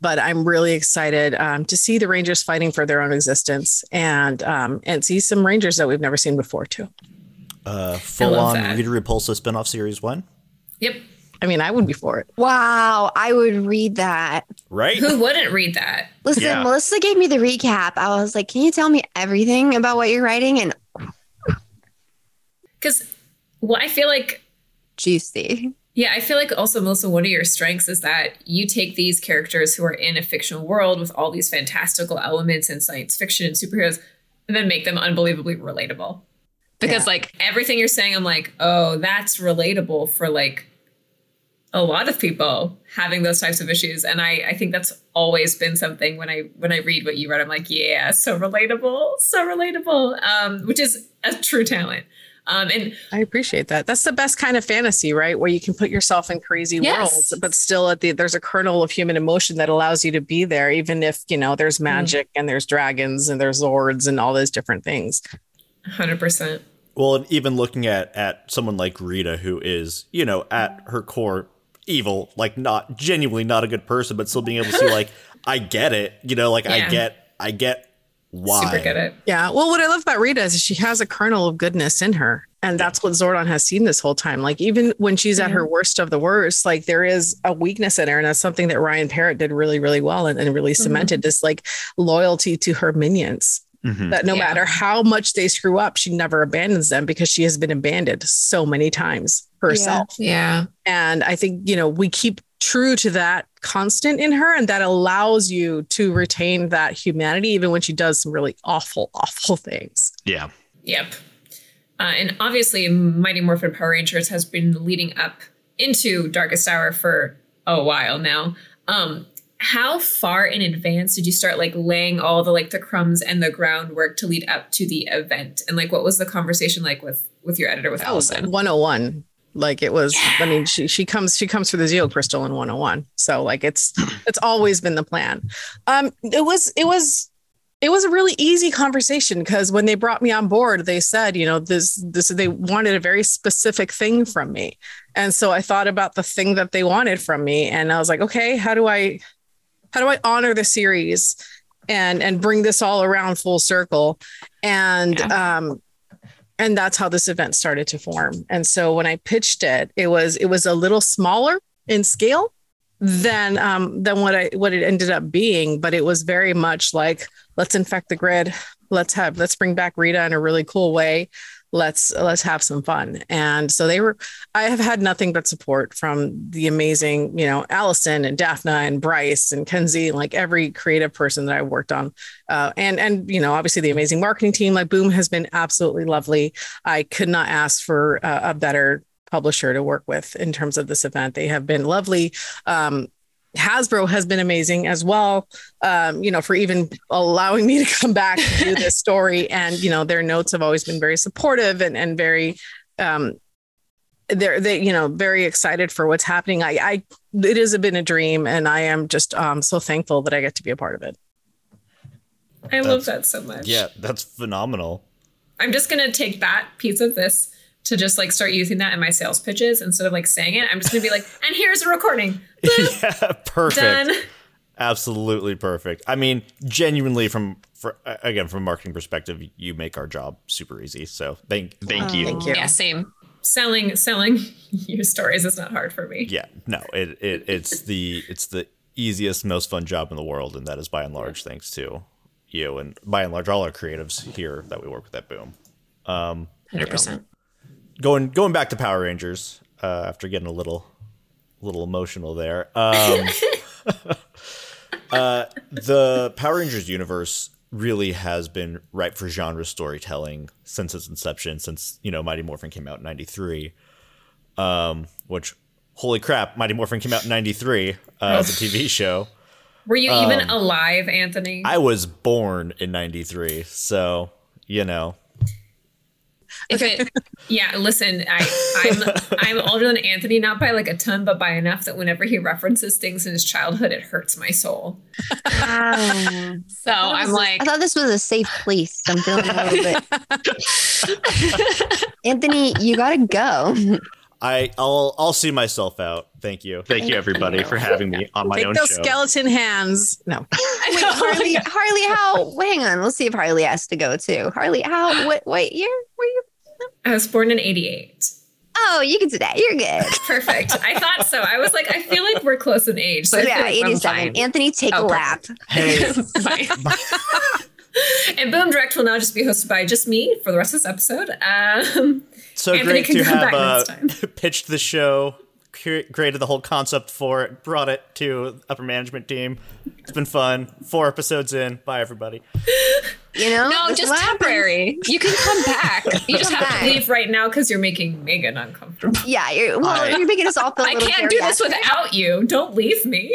but I'm really excited um, to see the Rangers fighting for their own existence and um, and see some Rangers that we've never seen before too. Uh, full on Rita Repulsa spinoff series one. Yep. I mean, I would be for it. Wow, I would read that. Right? Who wouldn't read that? Listen, yeah. Melissa gave me the recap. I was like, "Can you tell me everything about what you're writing?" And because, well, I feel like juicy. Yeah, I feel like also, Melissa, one of your strengths is that you take these characters who are in a fictional world with all these fantastical elements and science fiction and superheroes, and then make them unbelievably relatable. Because, yeah. like, everything you're saying, I'm like, oh, that's relatable for like a lot of people having those types of issues. And I, I think that's always been something when I when I read what you read, I'm like, yeah, so relatable, so relatable. Um, which is a true talent. Um, and I appreciate that. That's the best kind of fantasy, right? Where you can put yourself in crazy yes. worlds, but still at the there's a kernel of human emotion that allows you to be there, even if you know there's mm. magic mm. and there's dragons and there's lords and all those different things. Hundred percent. Well, even looking at at someone like Rita, who is you know at her core evil, like not genuinely not a good person, but still being able to see like I get it, you know, like yeah. I get I get why. Super good at Yeah. Well, what I love about Rita is she has a kernel of goodness in her. And that's what Zordon has seen this whole time. Like, even when she's at her worst of the worst, like there is a weakness in her. And that's something that Ryan Parrott did really, really well and, and really mm-hmm. cemented this like loyalty to her minions. Mm-hmm. That no yeah. matter how much they screw up, she never abandons them because she has been abandoned so many times herself. Yeah. yeah. And I think, you know, we keep true to that constant in her and that allows you to retain that humanity even when she does some really awful awful things yeah yep uh, and obviously mighty morphin power rangers has been leading up into darkest hour for a while now um how far in advance did you start like laying all the like the crumbs and the groundwork to lead up to the event and like what was the conversation like with with your editor with allison 101 like it was, yeah. I mean, she she comes she comes for the Zeo crystal in 101. So like it's [CLEARS THROAT] it's always been the plan. Um it was it was it was a really easy conversation because when they brought me on board, they said, you know, this this they wanted a very specific thing from me. And so I thought about the thing that they wanted from me and I was like, okay, how do I how do I honor the series and and bring this all around full circle? And yeah. um and that's how this event started to form. And so when i pitched it it was it was a little smaller in scale than um than what i what it ended up being but it was very much like let's infect the grid. Let's have let's bring back rita in a really cool way let's let's have some fun. And so they were i have had nothing but support from the amazing you know allison and daphne and bryce and kenzie like every creative person that i worked on. Uh, and and you know obviously the amazing marketing team like boom has been absolutely lovely. I could not ask for a, a better publisher to work with in terms of this event. They have been lovely. Um, Hasbro has been amazing as well. Um, you know, for even allowing me to [LAUGHS] come back and do this story, and you know, their notes have always been very supportive and and very, um, they're they you know very excited for what's happening. I, I it has been a dream, and I am just um so thankful that I get to be a part of it. I that's, love that so much. Yeah, that's phenomenal. I'm just gonna take that piece of this to just like start using that in my sales pitches instead of like saying it. I'm just gonna be like, and here's a recording. [LAUGHS] yeah, perfect. Done. Absolutely perfect. I mean, genuinely from for again from a marketing perspective, you make our job super easy. So thank thank you. Thank you. Yeah, same. Selling selling [LAUGHS] your stories is not hard for me. Yeah, no, it, it it's the it's the easiest, most fun job in the world, and that is by and large thanks to you and by and large all our creatives here that we work with at Boom. Um, Hundred percent going going back to Power Rangers uh, after getting a little little emotional there. Um, [LAUGHS] uh, the Power Rangers universe really has been ripe for genre storytelling since its inception, since you know Mighty Morphin came out in '93. Um, which, holy crap, Mighty Morphin came out in '93 uh, as a [LAUGHS] TV show. Were you um, even alive, Anthony? I was born in '93, so you know. If it, yeah, listen, I, I'm I'm older than Anthony, not by like a ton, but by enough that whenever he references things in his childhood, it hurts my soul. Wow. So I'm like, I thought this was a safe place. I'm feeling a little bit. [LAUGHS] Anthony, you gotta go. I I'll I'll see myself out. Thank you. Thank you, everybody, for having me on my Take own those show. skeleton hands. No. [LAUGHS] Wait, Harley, Harley, how? Wait, hang on. Let's see if Harley has to go too. Harley, how? What? What year were you? I was born in '88. Oh, you can do that. You're good. [LAUGHS] Perfect. I thought so. I was like, I feel like we're close in age. So So yeah, like 87. fine. Anthony, take Oh, a lap. Hey, [LAUGHS] [LAUGHS] and Boom Direct will now just be hosted by just me for the rest of this episode. Um, So Anthony great can to have uh, pitched the show, created the whole concept for it, brought it to upper management team. It's been fun. Four episodes in. Bye everybody. You know? No, This just what happens. temporary. You can come back. [LAUGHS] You just have back. to leave. leave right now because you're making Meghan uncomfortable. Yeah, you're, well, I- you're making us all feel a I little can't do this. Without you, don't leave me.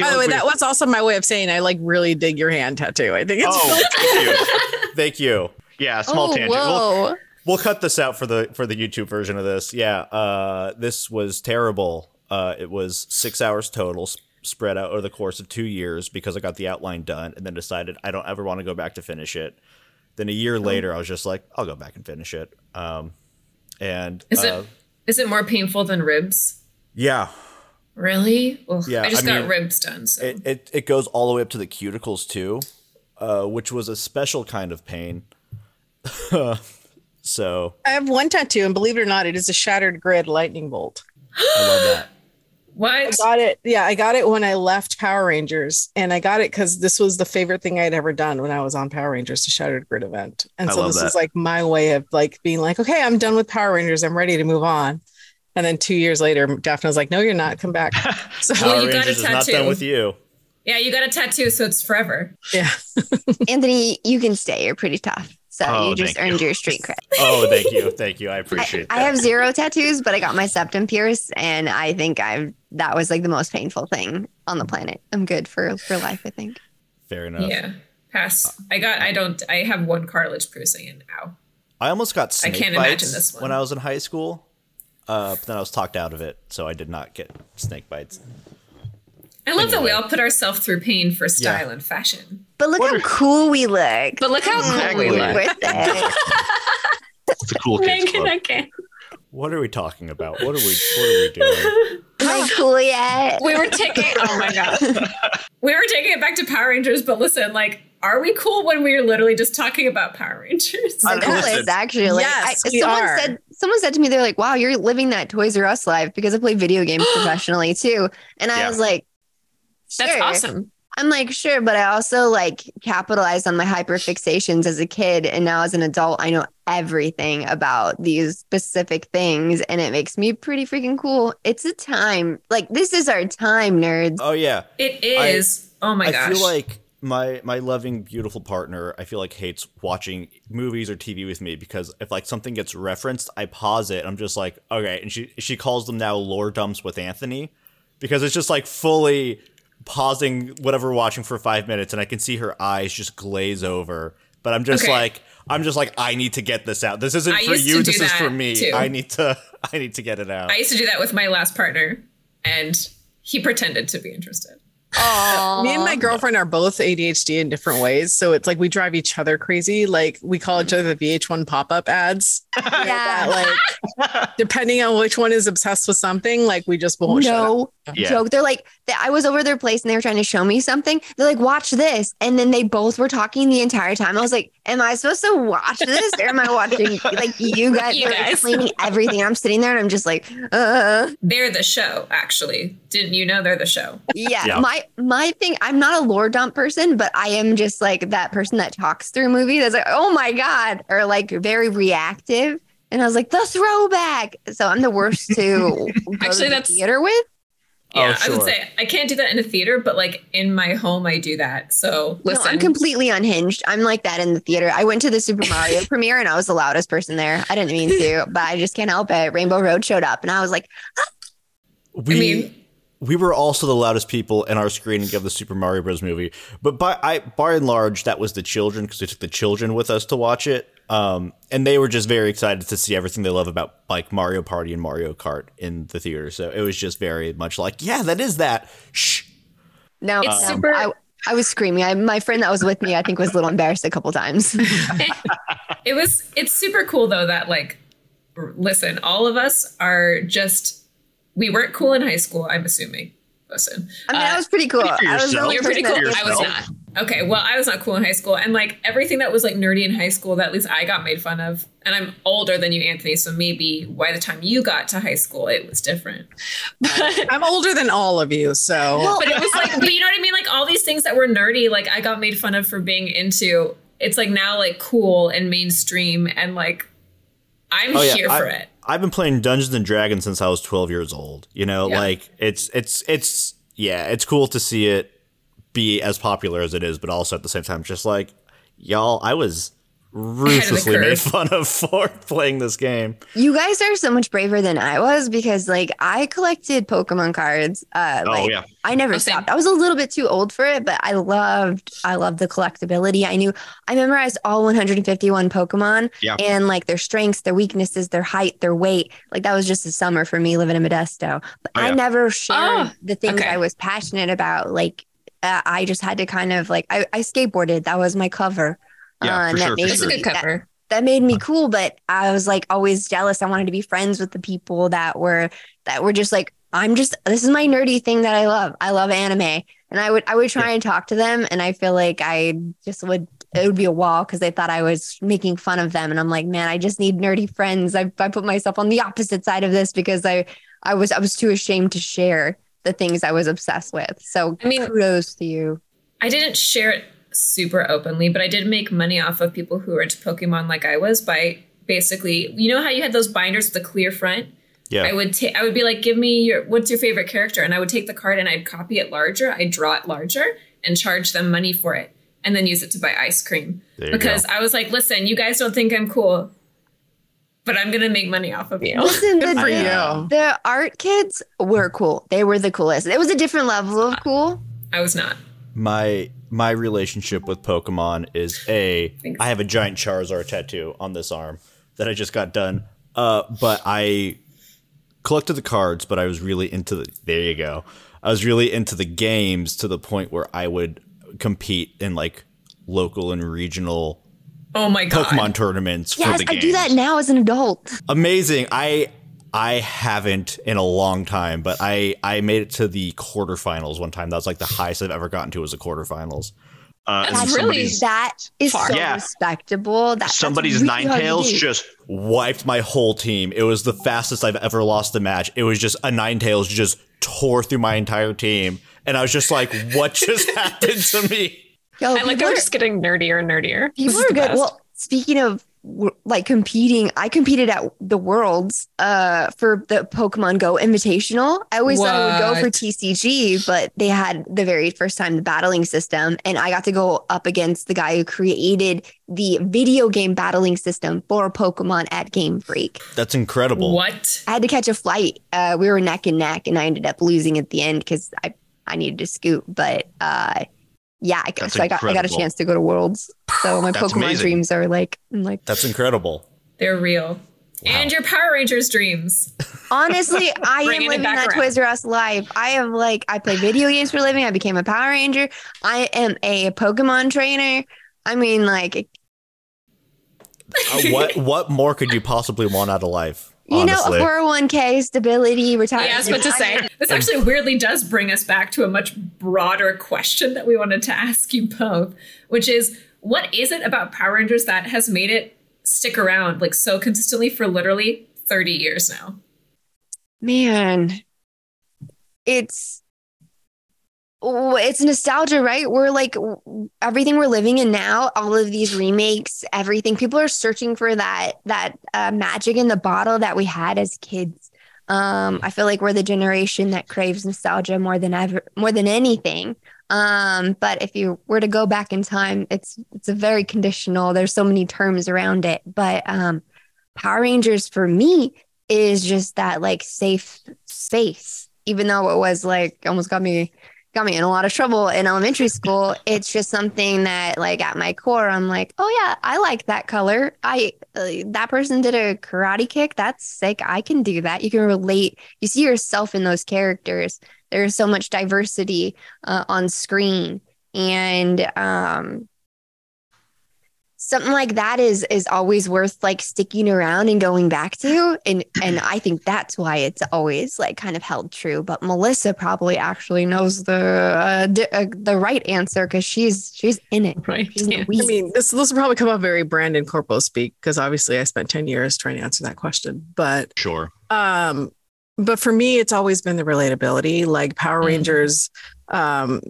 By the way, that was also my way of saying I like really dig your hand tattoo. I think it's Oh, thank you. Thank you. Yeah, small Oh, tangent. Well, whoa. We'll cut this out for the for the YouTube version of this. Yeah, uh, this was terrible. Uh, it was six hours total, s- spread out over the course of two years because I got the outline done, and then decided I don't ever want to go back to finish it. Then a year later, I was just like, I'll go back and finish it. Um, and Is uh, it is it more painful than ribs? yeah, Really? Ugh, Yeah, I just I got mean, ribs done. So. it, it it goes all the way up to the cuticles too, uh, which was a special kind of pain. [LAUGHS] so I have one tattoo, and believe it or not, it is a shattered grid lightning bolt. I love that. What? I got it. Yeah, I got it when I left Power Rangers, and I got it because this was the favorite thing I'd ever done when I was on Power Rangers, the Shattered Grid event. And I so this that. is like my way of like being like, okay, I'm done with Power Rangers. I'm ready to move on. And then two years later, Daphne was like, no, you're not. Come back. [LAUGHS] So Well, Power you got a Rangers is not tattoo. done with you. Yeah, you got a tattoo, so it's forever. yeah, [LAUGHS] Anthony, you can stay. You're pretty tough. So Oh, you just earned you. your street cred. [LAUGHS] Oh, thank you, [LAUGHS] thank you. I I, appreciate I that. have zero tattoos, but I got my septum pierced, and I think I've that was like the most painful thing on the planet. I'm good for for life. I think. Fair enough. Yeah. Pass. I got. I don't. I have one cartilage piercing, and ow. I almost got snake can't bites imagine this one. when I was in high school, uh, but then I was talked out of it, so I did not get snake bites. I love that we all put ourselves through pain for style Yeah. and fashion. But look What how are- cool we look. But look how cool we look. [LAUGHS] It's a cool kids Meghan, club. I can't. What are we talking about? What are we? What are we doing? [LAUGHS] Am I cool yet? We were taking. Oh my god. We were taking it back to Power Rangers, but listen, like, are we cool when we are literally just talking about Power Rangers? I- The coolest, actually. Like, Yes, I, we someone are. said someone said to me, they're like, "Wow, you're living that Toys R Us life," because I play video games [GASPS] professionally too. And I Yeah. was like, That's "Sure." awesome. I'm like, sure, but I also like capitalized on my hyperfixations as a kid, and now as an adult, I know everything about these specific things, and it makes me pretty freaking cool. It's a time, like this is our time, nerds. Oh yeah, It is. oh my I gosh. I feel like my my loving beautiful partner. I feel like hates watching movies or TV with me because if like something gets referenced, I pause it. I'm just like, okay, and she she calls them now lore dumps with Anthony because it's just like fully pausing whatever we're watching for five minutes, and I can see her eyes just glaze over. But I'm just Okay. like, I'm just like, I need to get this out. This isn't I for you. This is for me. too. I need to. [LAUGHS] I need to get it out. I used to do that with my last partner, and he pretended to be interested. Aww. Me and my girlfriend are both ADHD in different ways. So it's like we drive each other crazy. Like we call each other the VH1 pop up ads. [LAUGHS] yeah. That, like, depending on which one is obsessed with something, like we just won't shut up. no Yeah. joke. They're like, they, I was over their place and they were trying to show me something. They're like, watch this. And then they both were talking the entire time. I was like, am I supposed to watch this or am I watching [LAUGHS] like you guys You are guys. explaining everything? I'm sitting there and I'm just like, uh, They're the show, actually. Didn't you know they're the show? yeah. Yeah. My, my thing, I'm not a lore dump person, but I am just like that person that talks through a movie that's like, oh my God, or like very reactive. And I was like, the throwback. So I'm the worst to [LAUGHS] go Actually, to the that's- theater with. Oh, Yeah, I would say I can't do that in a theater, but like in my home, I do that. So No, listen, I'm completely unhinged. I'm like that in the theater. I went to the Super Mario [LAUGHS] premiere and I was the loudest person there. I didn't mean to, but I just can't help it. Rainbow Road showed up and I was like, [GASPS] we I mean, we were also the loudest people in our screening of the Super Mario Bros. movie. But by I by and large, that was the children because we took the children with us to watch it. Um, and they were just very excited to see everything they love about like Mario Party and Mario Kart in the theater. So it was just very much like, yeah, that is that. Shh. No, It's no, super- I, I was screaming. I, my friend that was with me, I think, was a little embarrassed a couple times. [LAUGHS] It was it's super cool though that like r- listen, all of us are just we weren't cool in high school, I'm assuming. Listen. I mean, Uh, I was pretty cool. Speak for I was the only You're pretty cool. I was not. Okay, well, I was not cool in high school, and like everything that was like nerdy in high school, that at least I got made fun of. And I'm older than you, Anthony, so maybe by the time you got to high school, it was different. But, [LAUGHS] I'm older than all of you, so But it was like, [LAUGHS] but you know what I mean? Like all these things that were nerdy, like I got made fun of for being into. It's like now like cool and mainstream, and like I'm Oh, yeah, here I- for it. I've been playing Dungeons and Dragons since I was 12 years old. You know, Yeah. like it's it's it's yeah, it's cool to see it be as popular as it is, but also at the same time, just like y'all, I was ruthlessly made fun of for [LAUGHS] playing this game. You guys are so much braver than I was because, like, I collected Pokemon cards. Uh, Oh like, yeah. I never Oh, same. stopped. I was a little bit too old for it, but I loved, I loved the collectability. I knew, I memorized all 151 Pokemon Yeah. and like their strengths, their weaknesses, their height, their weight. Like that was just a summer for me living in Modesto. But Oh, I yeah. never shared Oh, the things okay. I was passionate about. Like uh, I just had to kind of like, I, I skateboarded. That was my cover. Yeah, Uh, and that sure, made It's a me- good that- cover. that made me cool but i was like always jealous. I wanted to be friends with the people that were that were just like i'm just this is my nerdy thing that i love. I love anime. And i would i would try and talk to them and i feel like i just would it would be a wall because they thought i was making fun of them. And i'm like man i just need nerdy friends. I, I put myself on the opposite side of this because i i was i was too ashamed to share the things i was obsessed with. So I mean- kudos to you. I didn't share it super openly, but I did make money off of people who were into Pokemon like I was by basically, you know how you had those binders with the clear front? Yeah. I would take I would be like, give me your what's your favorite character? And I would take the card and I'd copy it larger, I'd draw it larger and charge them money for it and then use it to buy ice cream. Because go. I was like, listen, you guys don't think I'm cool, but I'm gonna make money off of you. listen the, for you. the art kids were cool they were the coolest it was a different level of cool I was not. My my relationship with Pokemon is a Thanks. I have a giant Charizard tattoo on this arm that I just got done. Uh, but I collected the cards, but I was really into the there you go. I was really into the games to the point where I would compete in like local and regional Oh my god. Pokemon tournaments Yes, for the I games. do that now as an adult. Amazing. I I haven't in a long time, but I I made it to the quarterfinals one time. That was like the highest I've ever gotten to was the quarterfinals. Uh, That's really- somebody's, That is Far. so Yeah. respectable. That, somebody's really Ninetales just wiped my whole team. It was the fastest I've ever lost a match. It was just a Ninetales just tore through my entire team. And I was just like, what just [LAUGHS] happened to me? Yo, I like people how are- we're just getting nerdier and nerdier. People are good. best. Well, speaking of w- like competing, I competed at the Worlds uh, for the Pokemon Go Invitational. I always thought I would go for TCG, but they had the very first time the battling system, and I got to go up against the guy who created the video game battling system for Pokemon at Game Freak. That's incredible. What? I had to catch a flight. Uh, we were neck and neck, and I ended up losing at the end because I I needed to scoot. But uh, yeah, I, That's so I got I got a chance to go to Worlds. So my That's Pokemon amazing. dreams are like I'm like That's incredible. They're real. And your Power Rangers dreams. honestly, [LAUGHS] I am living that around. Toys R Us life. I am like I play video games for a living. I became a Power Ranger. I am a Pokemon trainer. I mean, like Uh, what what more could you possibly want out of life? You honestly? know, 401k stability, retirement. Yeah, I was about to say. This actually weirdly does bring us back to a much broader question that we wanted to [LAUGHS] ask you both, which is what is it about Power Rangers that has made it stick around like so consistently for literally 30 years now? man it's it's nostalgia right? We're like everything we're living in now all of these remakes everything people are searching for that that uh, magic in the bottle that we had as kids. Um i feel like we're the generation that craves nostalgia more than ever more than anything. Um but if you were to go back in time it's it's a very conditional. There's so many terms around it. But um power rangers for me is just that like safe space even though it was like almost got me got me in a lot of trouble in elementary school, it's just something that like at my core I'm like, "Oh yeah, I like that color. I uh, that person did a karate kick. That's sick. I can do that." You can relate. You see yourself in those characters. There's so much diversity uh, on screen and um something like that is is always worth like sticking around and going back to and and i think that's why it's always like kind of held true but melissa probably actually knows the uh, di- uh, the right answer because she's she's in it Right. she's in Yeah. I mean, this this will probably come up very Brandon Corpo speak because obviously I spent 10 years trying to answer that question. But Sure. um, but for me, it's always been the relatability. Like Power Mhm. Rangers, um,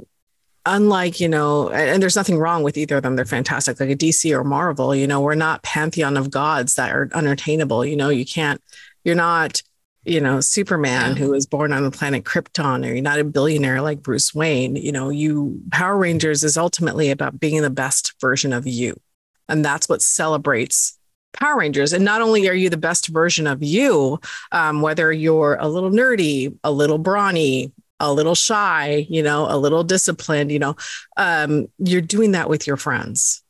unlike you know, and, there's nothing wrong with either of them. They're fantastic. Like a DC or Marvel, you know, we're not pantheon of gods that are unattainable. You know, you can't. You're not. You know, Superman, Yeah. who was born on the planet Krypton, or you're not a billionaire like Bruce Wayne. You know, you Power Rangers is ultimately about being the best version of you, and that's what celebrates Power Rangers. And not only are you the best version of you, um, whether you're a little nerdy, a little brawny, a little shy, you know, a little disciplined, you know, um, you're doing that with your friends.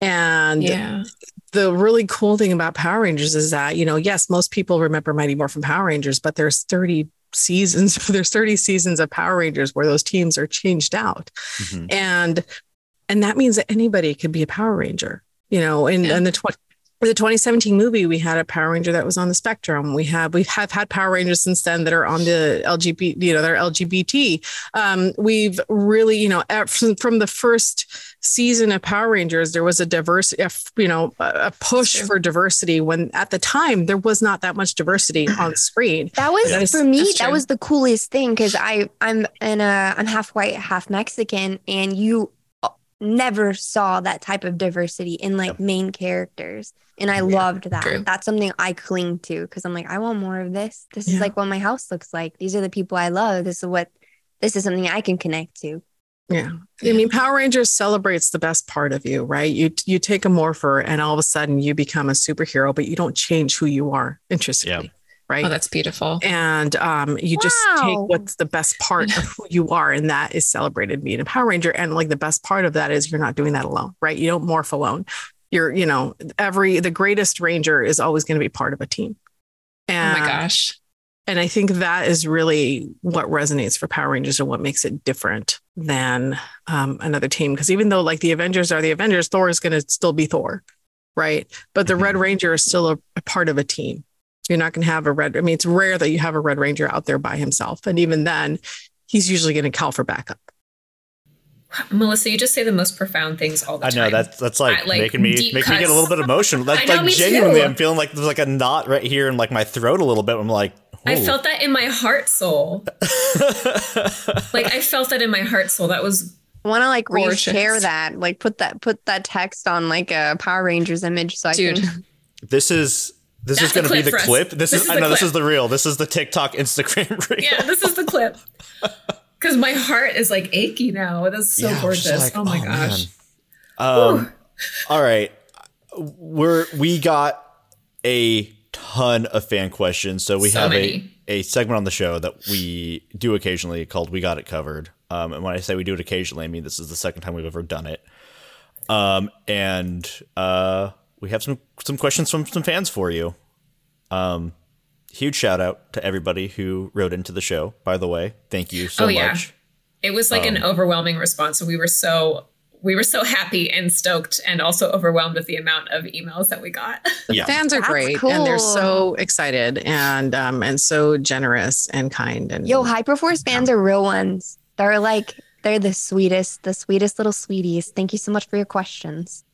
And Yeah. the really cool thing about Power Rangers is that, you know, yes, most people remember Mighty Morphin Power Rangers, but there's 30 seasons, [LAUGHS] there's 30 seasons of Power Rangers where those teams are changed out Mhm. and and that means that anybody could be a Power Ranger. You know, in, Yeah. in the tw- the 2017 movie, we had a Power Ranger that was on the spectrum. We have we have had Power Rangers since then that are on the LGBT, you know, they're LGBT. Um, we've really, you know, from, the first season of Power Rangers, there was a diversity, you know, a push for diversity when at the time there was not that much diversity [CLEARS THROAT] on screen. That was That is- for me. That was the coolest thing because I I'm in a I'm half white, half Mexican, and you never saw that type of diversity in like main characters, and I loved that. true. That's something I cling to because I'm like I want more of this. This is like what my house looks like. These are the people I love. This is what this is something I can connect to. Yeah. I mean, Power Rangers celebrates the best part of you, right? You you take a morpher and all of a sudden you become a superhero, but you don't change who you are intrinsically, right? Oh, that's beautiful. and um, you just take what's the best part of who you are, and that is celebrated being a Power Ranger. And like the best part of that is you're not doing that alone, right? You don't morph alone. You're, you know, every the greatest Ranger is always going to be part of a team. Oh my gosh. and I think that is really what resonates for Power Rangers and what makes it different than um, another team. Because even though like the Avengers are the Avengers, Thor is going to still be Thor, right? But the Red Mhm. Ranger is still a, a part of a team. You're not going to have a red. I mean, it's rare that you have a Red Ranger out there by himself, and even then, he's usually going to call for backup. Melissa, you just say the most profound things all the I time. I know that's that's like, I, like, making me deep making me get a little bit emotional. [LAUGHS] Like I know, like me genuinely, too. I'm feeling like there's like a knot right here in like my throat a little bit. I'm like, I felt that in my heart soul. [LAUGHS] Like I felt that in my heart soul. That was I want to like Gorgeous. reshare that, like put that put that text on like a Power Rangers image so I can. [LAUGHS] this is this That's is going to be the clip. This, This is, is know this is the real. This is the TikTok Instagram [LAUGHS] reel. yeah. This is the clip. [LAUGHS] Because my heart is like achy now. That's so Yeah, gorgeous. like, oh my oh, gosh. Um, all right, we're we got a ton of fan questions, so we So have many. a a segment on the show that we do occasionally called "We Got It Covered." Um, and when I say we do it occasionally, I mean this is the second time we've ever done it. Um, and uh, we have some some questions from some fans for you. Um, huge shout out to everybody who wrote into the show. By the way, thank you so Oh, yeah. much. It was like Um, an overwhelming response. So we were so we were so happy and stoked and also overwhelmed with the amount of emails that we got. [LAUGHS] Yeah. Fans are That's great, and they're so excited and um, and so generous and kind. And Yo, Hyperforce fans are real ones. They're like they're the sweetest, the sweetest little sweeties. Thank you so much for your questions.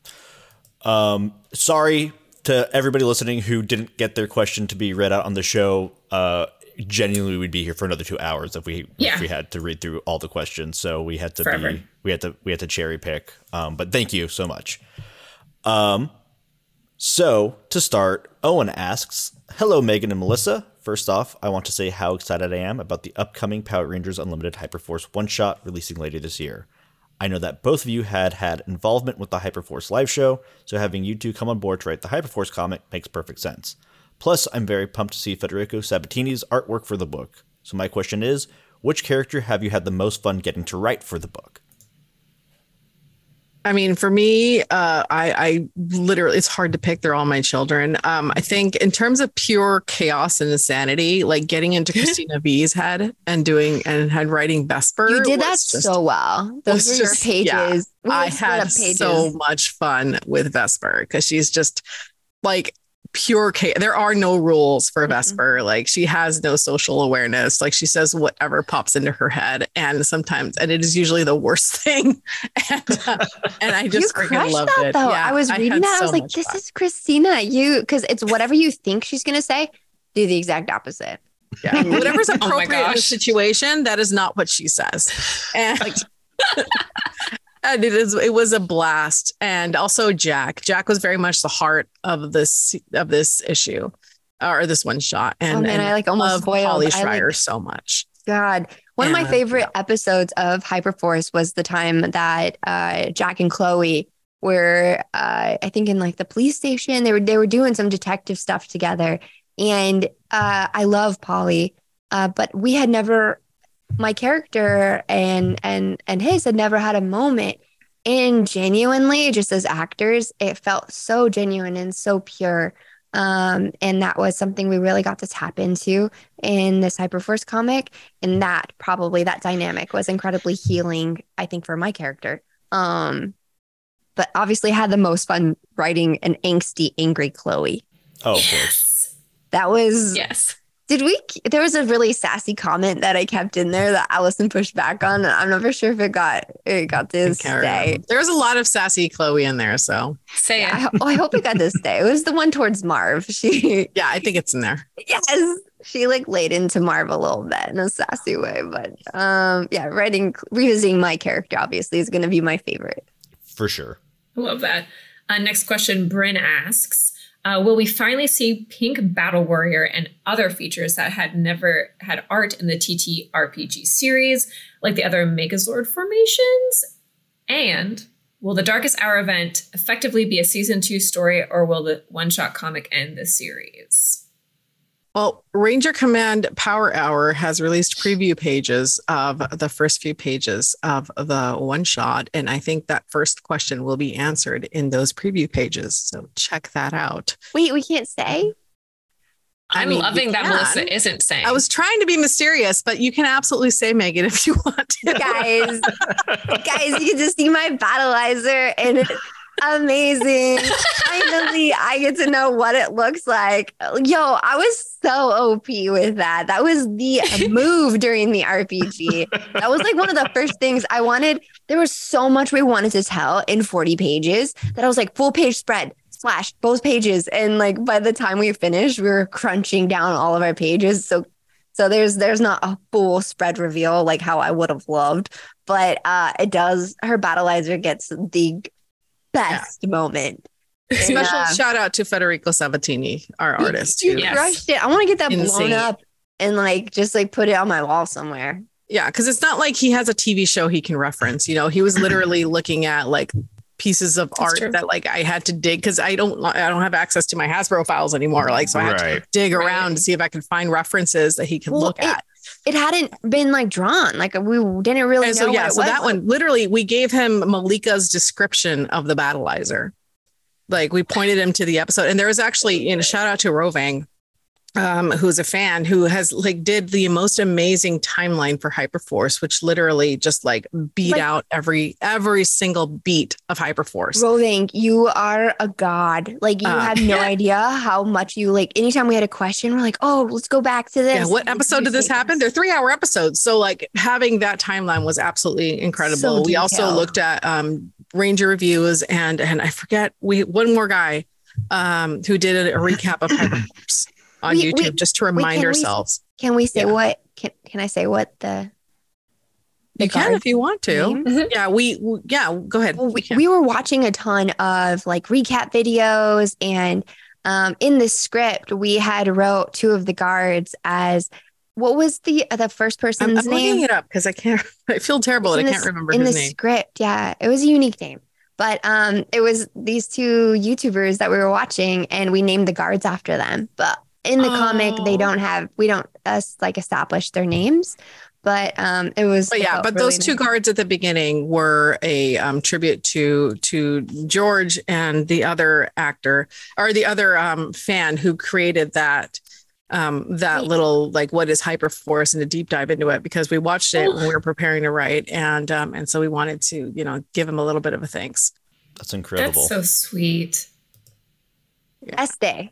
Um, sorry to everybody listening who didn't get their question to be read out on the show. Uh, genuinely, we'd be here for another two hours if we Yeah. if we had to read through all the questions. So we had to Forever. be we had to we had to cherry pick. Um, but thank you so much. Um, so to start, Owen asks, "Hello, Meghan and Melissa. First off, I want to say how excited I am about the upcoming Power Rangers Unlimited Hyperforce one shot releasing later this year. I know that both of you had had involvement with the Hyperforce live show, so having you two come on board to write the Hyperforce comic makes perfect sense. Plus, I'm very pumped to see Federico Sabatini's artwork for the book. So my question is, which character have you had the most fun getting to write for the book? I mean, for me, uh, I, I literally, it's hard to pick. They're all my children. Um, I think in terms of pure chaos and insanity, like getting into [LAUGHS] Cristina Vee's head and doing and had writing Vesper. You did that just- so well. Those were your just- pages. yeah. We I had pages. so much fun with Vesper because she's just like pure chaos. There are no rules for Mhm. Vesper. Like she has no social awareness. Like she says whatever pops into her head, and sometimes, and it is usually the worst [LAUGHS] thing. and, uh, and I just you freaking crushed loved that it. though. Yeah, I was reading had that. I was like, this fun. is Cristina. You because it's whatever you think she's gonna say, do the exact opposite. yeah. [LAUGHS] whatever's my appropriate in the situation. That is not what she says, and. [LAUGHS] And it is. It was a blast, and also Jack. Jack was very much the heart of this of this issue, or this one shot. And oh man, and I like almost love spoiled. Holly Schreier like, so much. God, one of my favorite yeah. episodes of Hyperforce was the time that uh, Jack and Chloe were, uh, I think, in like the police station. They were they were doing some detective stuff together, and uh, I love Polly, uh, but we had never, my character and and and his had never had a moment. And genuinely, just as actors, it felt so genuine and so pure. Um, and that was something we really got to tap into in this Hyperforce comic. And that probably that dynamic was incredibly healing, I think, for my character. Um, but obviously had the most fun writing an angsty, angry Chloe. Oh, of course. Yes. That was Yes. Did we there was a really sassy comment that I kept in there that Allison pushed back on. I'm never sure if it got it got I to stay. There was a lot of sassy Chloe in there, so Say Yeah, I, it. ho- I hope it got to stay. It was the one towards Marv. [LAUGHS] She yeah, I think it's in there. yes, she like laid into Marv a little bit in a sassy way. But um, yeah, writing revisiting my character obviously is going to be my favorite. For sure. I love that. Uh, next question Bryn asks uh, Will we finally see Pink Battle Warrior and other features that had never had art in the TT RPG series, like the other Megazord formations? And will the Darkest Hour event effectively be a season two story, or will the one shot comic end the series? Well, Ranger Command Power Hour has released preview pages of the first few pages of the one shot. And I think that first question will be answered in those preview pages. So check that out. Wait, we can't say. I I'm mean, loving that can. Melissa isn't saying. I was trying to be mysterious, but you can absolutely say Meghan if you want to. guys, guys, you can just see my battlizer and it's amazing. Finally, I get to know what it looks like. Yo, I was so OP with that. That was the move during the RPG. That was like one of the first things I wanted. There was so much we wanted to tell in 40 pages that I was like, full page spread. Splash both pages, and like by the time we finished, we were crunching down all of our pages. So so there's there's not a full spread reveal like how I would have loved, but uh it does her battlizer gets the best moment. Special Yeah. shout out to Federico Sabatini, our artist. You Yes. crushed it. I want to get that Insane. blown up and like just like put it on my wall somewhere. Yeah, because it's not like he has a TV show he can reference. You know, he was literally [CLEARS THROAT] looking at like pieces of art true. that like I had to dig because I don't I don't have access to my Hasbro files anymore. Like so I had to Right. dig Right. around to see if I can find references that he can Well, look it- at. It hadn't been like drawn. Like we didn't really And know so yeah, so was. that one literally we gave him Malika's description of the battlizer. Like we pointed him to the episode, and there was actually you know shout out to Rovang, um, who's a fan who has like did the most amazing timeline for Hyperforce, which literally just like beat Like- out every every single beat of Hyperforce. Roving, you are a god. Like you Uh, have no [LAUGHS] idea how much you like. Anytime we had a question, we're like, "Oh, let's go back to this." yeah, what episode did this appreciate happen? They're three hour episodes. So like having that timeline was absolutely incredible. So we also looked at um Ranger reviews and and I forget we one more guy um who did a, a recap of [CLEARS THROAT] Hyperforce on We- YouTube we- just to remind can we- ourselves. Can we say Yeah. what? Can Can I say what the? the You can if you want to. names? Yeah, we we- yeah, go ahead. Well, We we, were watching a ton of like recap videos, and um, in the script, we had wrote two of the guards as what was the the first I'm, person's I'm looking name? it up because I can't [LAUGHS] I feel terrible that in I can't s- remember in his the name. script. Yeah, it was a unique name, but um, it was these two YouTubers that we were watching, and we named the guards after them. But in the comic they Oh. don't have we don't us like establish their names, but um it was But yeah, but really those two nice. guards at the beginning were a um, tribute to to George and the other actor or the other um, fan who created that um, that Wait. little like what is Hyperforce and a deep dive into it because we watched it when we were preparing to write and um, and so we wanted to you know give him a little bit of a thanks. That's incredible. That's so sweet. Este.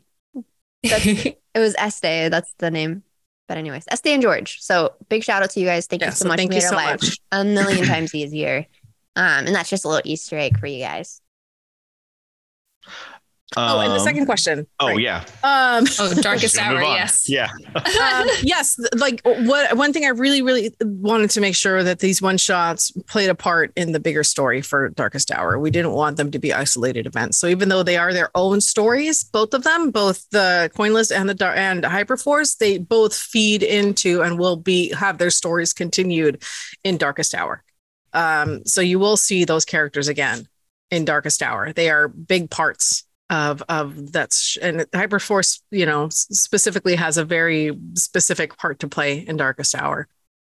That's, [LAUGHS] it was Este. That's the name. But anyways, Este and George. So big shout out to you guys. Thank Yeah, you so, so much. thank you so much. a million [LAUGHS] times easier. Um, and that's just a little Easter egg for you guys. Oh, and the Um, second question. Oh Right. yeah. Um, oh, [LAUGHS] darkest hour. Yes. Yeah. [LAUGHS] um, yes, like what one thing I really, really wanted to make sure that these one shots played a part in the bigger story for Darkest Hour. We didn't want them to be isolated events. So even though they are their own stories, both of them, both the Coinless and the Dar- and Hyperforce, they both feed into and will be have their stories continued in Darkest Hour. Um, so you will see those characters again in Darkest Hour. They are big parts of of that's and Hyperforce, you know, specifically has a very specific part to play in Darkest Hour,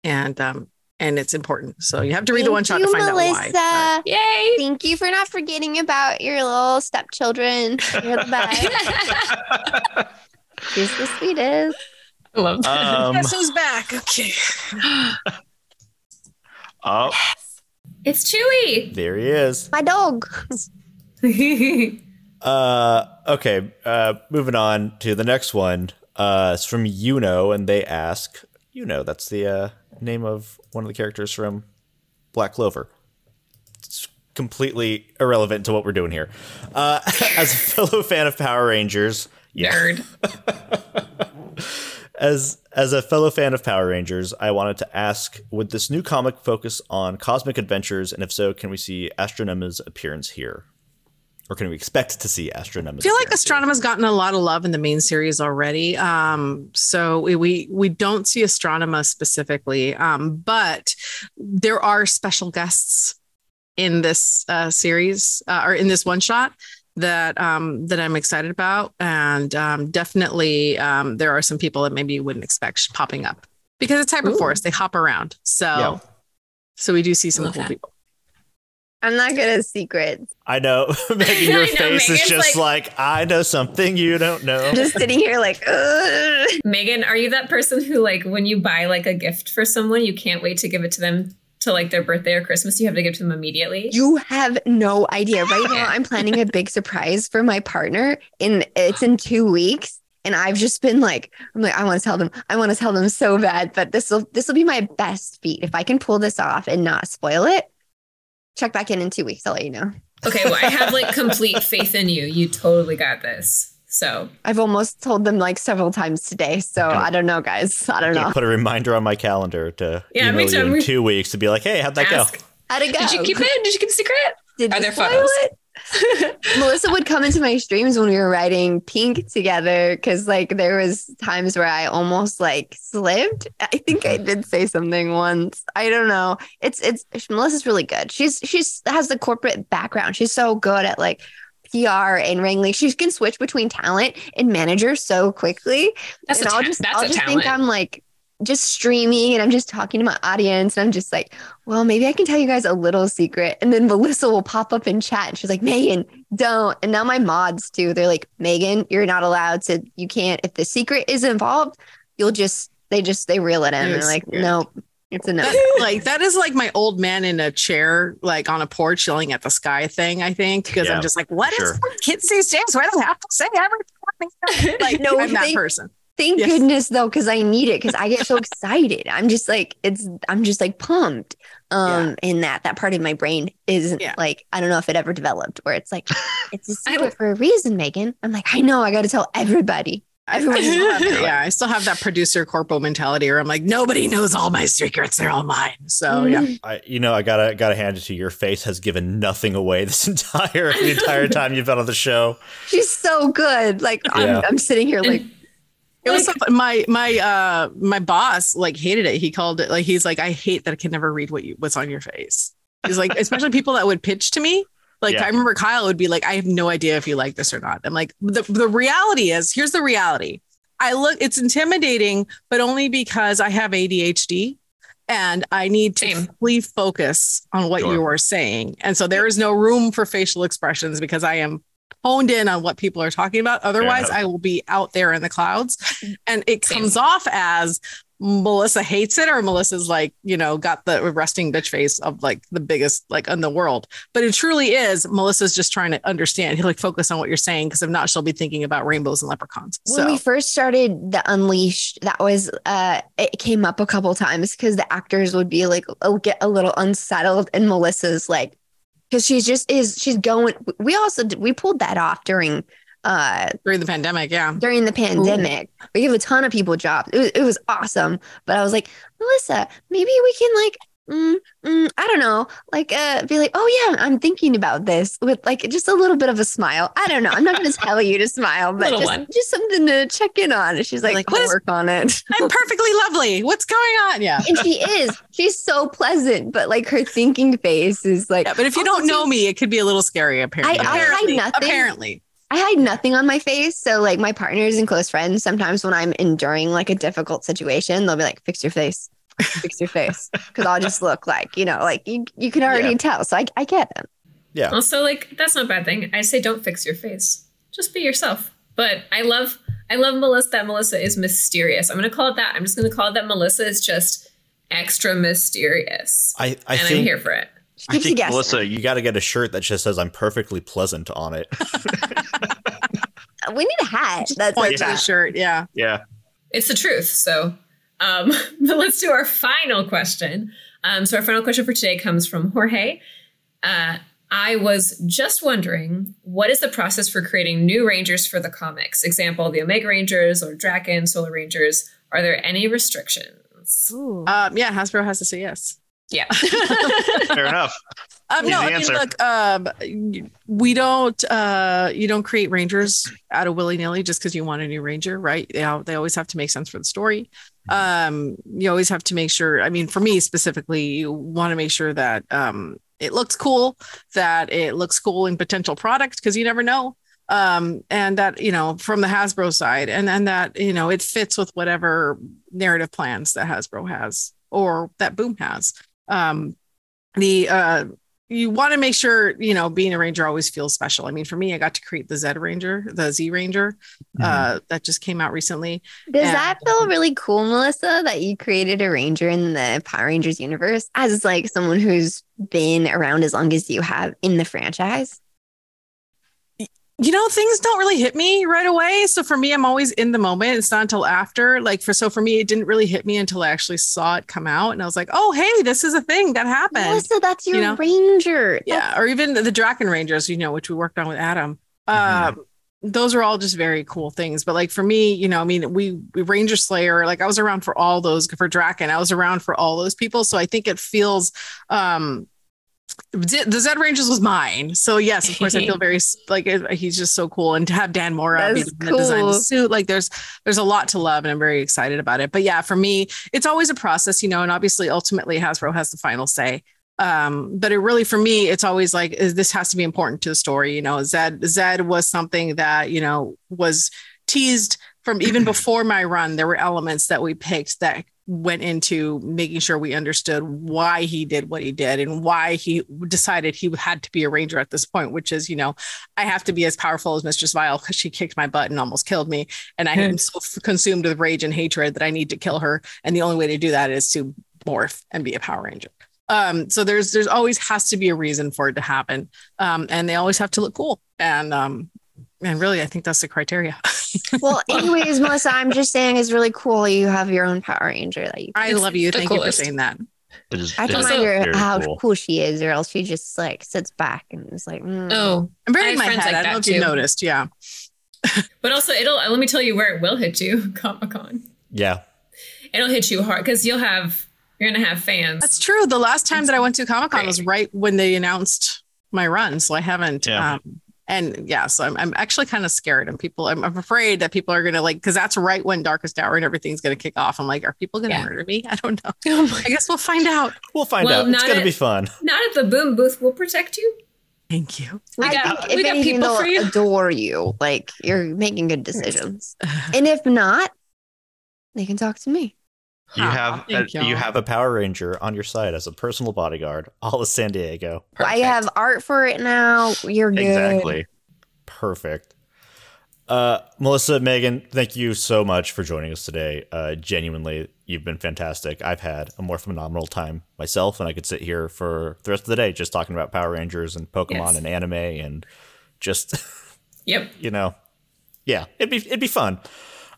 and um and it's important. So you have to read the one shot to find Melissa. out why. Yay. Thank you for not forgetting about your little stepchildren. You're the best. [LAUGHS] She's the sweetest. I love that. Um, Guess who's back? Okay. [GASPS] oh, Yes. It's Chewy. there he is. My dog. [LAUGHS] Uh, okay. Uh, moving on to the next one. Uh, it's from Yuno, and they ask, Yuno, that's the uh, name of one of the characters from Black Clover. It's completely irrelevant to what we're doing here. Uh, [LAUGHS] as a fellow fan of Power Rangers, yeah, Nerd. [LAUGHS] as as a fellow fan of Power Rangers, I wanted to ask: Would this new comic focus on cosmic adventures, and if so, can we see Astronema's appearance here, or can we expect to see Astronema's? I feel like appearance here? Astronema's gotten a lot of love in the main series already. Um, so we, we we don't see Astronoma specifically, um, but there are special guests in this uh, series uh, or in this one shot that um, that I'm excited about, and um, definitely um, there are some people that maybe you wouldn't expect popping up because it's Hyperforce. They hop around, so Yeah. so we do see some Love cool that. people. I'm not good at secrets. I know. [LAUGHS] Meghan, your [LAUGHS] know, face is just like, I know something you don't know. I'm [LAUGHS] just sitting here like, Ugh. Meghan, are you that person who like when you buy like a gift for someone, you can't wait to give it to them to like their birthday or Christmas? You have to give it to them immediately. you have no idea. Right now, I'm planning a big surprise for my partner, and it's in two weeks. And I've just been like, I'm like, I want to tell them, I want to tell them so bad, but this will this will be my best feat if I can pull this off and not spoil it. Check back in in two weeks. I'll let you know. Okay, well, I have like [LAUGHS] complete faith in you. You totally got this. So I've almost told them like several times today, so I don't know, guys. I don't I'm know. gonna put a reminder on my calendar to Yeah, email too. you in two weeks to be like, hey, how'd that ask. go? How'd it go? Did you keep it? Did you keep the secret? Did Are you there spoil photos? it? [LAUGHS] Melissa would come into my streams when we were writing Pink together because like there was times where I almost like slipped. I think I did say something once. I don't know. It's it's Melissa's really good. She's she's has the corporate background. She's so good at like PR and wrangling. She can switch between talent and manager so quickly. That's and a I'll just that's I'll just talent. think I'm like just streaming and I'm just talking to my audience and I'm just like, well, maybe I can tell you guys a little secret. And then Melissa will pop up in chat and she's like, Meghan, don't. And now my mods too, they're like, Meghan, you're not allowed to, you can't, if the secret is involved, you'll just, they just, they reel it in. They're like, weird. nope, it's a no. [LAUGHS] like that is like my old man in a chair, like on a porch yelling at the sky thing, I think. Because Yeah, I'm just like, what sure. with kids these days where they have to say everything? [LAUGHS] Like, No, I'm that person. Thank Yes. goodness though, because I need it because I get so [LAUGHS] excited. I'm just like it's I'm just like pumped. Um in that that part of my brain isn't Yeah. like I don't know if it ever developed where it's like it's a [LAUGHS] I secret for a reason, Meghan. I'm like, I know, I gotta tell everybody. I, I Everyone [LAUGHS] yeah, I still have that producer corpo mentality where I'm like, nobody knows all my secrets; they're all mine. So yeah, I, you know, I gotta gotta hand it to you. Your face has given nothing away this entire the entire time you've been on the show. She's so good. Like Yeah. I'm I'm sitting here like it was so fun. my my uh my boss like hated it. He called it like he's like, I hate that I can never read what you what's on your face. He's like, especially [LAUGHS] people that would pitch to me. Like Yeah. I remember Kyle would be like, I have no idea if you like this or not. I'm like, the the reality is, here's the reality. I look, it's intimidating, but only because I have ADHD and I need to Same. fully focus on what Sure. you are saying. And so there is no room for facial expressions because I am honed in on what people are talking about. Otherwise, enough. I will be out there in the clouds. And it Same. comes off as Melissa hates it or Melissa's like, you know, got the resting bitch face of like the biggest like in the world. But it truly is Melissa's just trying to understand. He'll like focus on what you're saying because if not, she'll be thinking about rainbows and leprechauns. When So we first started the Unleashed, that was uh it came up a couple times because the actors would be like get a little unsettled and Melissa's like because she's just is she's going we also we pulled that off during uh during the pandemic, yeah. during the pandemic. We gave a ton of people jobs. It was, it was awesome. But I was like, Melissa, maybe we can like, mm, mm, I don't know, like uh, be like, oh yeah, I'm thinking about this with like just a little bit of a smile. I don't know. I'm not going to tell you to smile, but just, one. just something to check in on. And she's like, Like, I'll is- work on it. [LAUGHS] I'm perfectly lovely. What's going on? Yeah. and she is. She's so pleasant, but like her thinking face is like, Yeah, but if you don't know me, it could be a little scary. Apparently, I hide apparently, nothing. apparently. I hide nothing on my face. So like my partners and close friends, sometimes when I'm enduring like a difficult situation, they'll be like, fix your face. Fix your face. Cause I'll just look like, you know, like you you can already Yeah. tell. So I, I get them. Yeah. Also, like that's not a bad thing. I say don't fix your face. Just be yourself. But I love I love Melissa that Melissa is mysterious. I'm gonna call it that. I'm just gonna call it that Melissa is just extra mysterious. I, I and I'm here for it. I think guessing. Melissa, you got to get a shirt that just says "I'm perfectly pleasant" on it. [LAUGHS] we need a hat. That's Point like to the that. shirt. Yeah. yeah, It's the truth. So um [LAUGHS] but let's do our final question. Um, so our final question for today comes from Jorge. Uh, I was just wondering, what is the process for creating new Rangers for the comics? Example, the Omega Rangers or Drakkon, Solar Rangers. Are there any restrictions? Um, yeah. Hasbro has to say yes. Yeah. [LAUGHS] fair enough. Um, no, I mean, look, um, we don't, uh, you don't create rangers out of willy nilly just because you want a new ranger, right? They, they always have to make sense for the story. Um, you always have to make sure. I mean, for me specifically, you want to make sure that um, it looks cool, that it looks cool in potential product because you never know. Um, and that you know from the Hasbro side, and and that you know it fits with whatever narrative plans that Hasbro has or that Boom has. Um, the uh you want to make sure you know being a ranger always feels special i mean for me i got to create the z ranger the z ranger uh that just came out recently Does yeah. that feel really cool, Melissa, that you created a ranger in the Power Rangers universe as like someone who's been around as long as you have in the franchise? You know things don't really hit me right away. So for me i'm always in the moment. It's not until after like for so for me it didn't really hit me until i actually saw it come out. And i was like oh hey this is a thing that happened. Melissa, that's your you know? ranger. yeah or even the, the drakkon rangers you know which we worked on with adam. Mhm. um those are all just very cool things. But like for me you know i mean we, we ranger slayer like i was around for all those for drakkon. I was around for all those people. So i think it feels um Z- the Zedd Rangers was mine, so yes, of course, I feel [LAUGHS] very like he's just so cool, and to have Dan Mora be the that designed the suit, like there's there's a lot to love, and I'm very excited about it. But yeah, for me, it's always a process, you know, and obviously, ultimately, Hasbro has the final say. Um but it really for me it's always like this has to be important to the story you know. Zedd zedd was something that you know was teased from even [CLEARS THROAT] before my run. There were elements that we picked that went into making sure we understood why he did what he did and why he decided he had to be a ranger at this point which is you know i have to be as powerful as mistress vile because she kicked my butt and almost killed me. And i am so consumed with rage and hatred that i need to kill her. And the only way to do that is to morph and be a power ranger. Um so there's there's always has to be a reason for it to happen. Um and they always have to look cool. And um and really i think that's the criteria [LAUGHS] Well, anyways, Melissa, I'm just saying it's really cool you have your own Power Ranger that you. i love you the thank you for saying that it is. I have it to is remind her very how cool. cool she is, or else she just like sits back and is like, mm. Oh, i'm I very have my head like i don't know if you noticed yeah [LAUGHS] but also it'll let me tell you where it will hit you, [LAUGHS] Comic Con. Yeah. It'll hit you hard because you'll have you're gonna have fans. That's true. The last time that I went to Comic Con was right when they announced my run, so I haven't. Yeah. Um, and yeah, so I'm, I'm actually kind of scared, and people, I'm, I'm afraid that people are gonna like, because that's right when Darkest Hour and everything's gonna kick off. I'm like, are people gonna Yeah. murder me? [LAUGHS] I don't know. [LAUGHS] Oh I guess we'll find out. We'll find Well, out. It's gonna at- be fun. [LAUGHS] Not at the boom booth. We'll protect you. Thank you. We I got- think if we got anything, people they'll for you. adore you. Like you're making good decisions. [SIGHS] and if not, they can talk to me. You have uh, Thank you y'all. have Have a Power Ranger on your side as a personal bodyguard, all of San Diego. I have art for it now. You're good. exactly. Perfect. Uh, Melissa, Meghan, thank you so much for joining us today. Uh, genuinely, you've been fantastic. I've had a more phenomenal time myself, and I could sit here for the rest of the day just talking about Power Rangers and Pokemon Yes. and anime and just, [LAUGHS] Yep. you know, yeah, it'd be it'd be fun.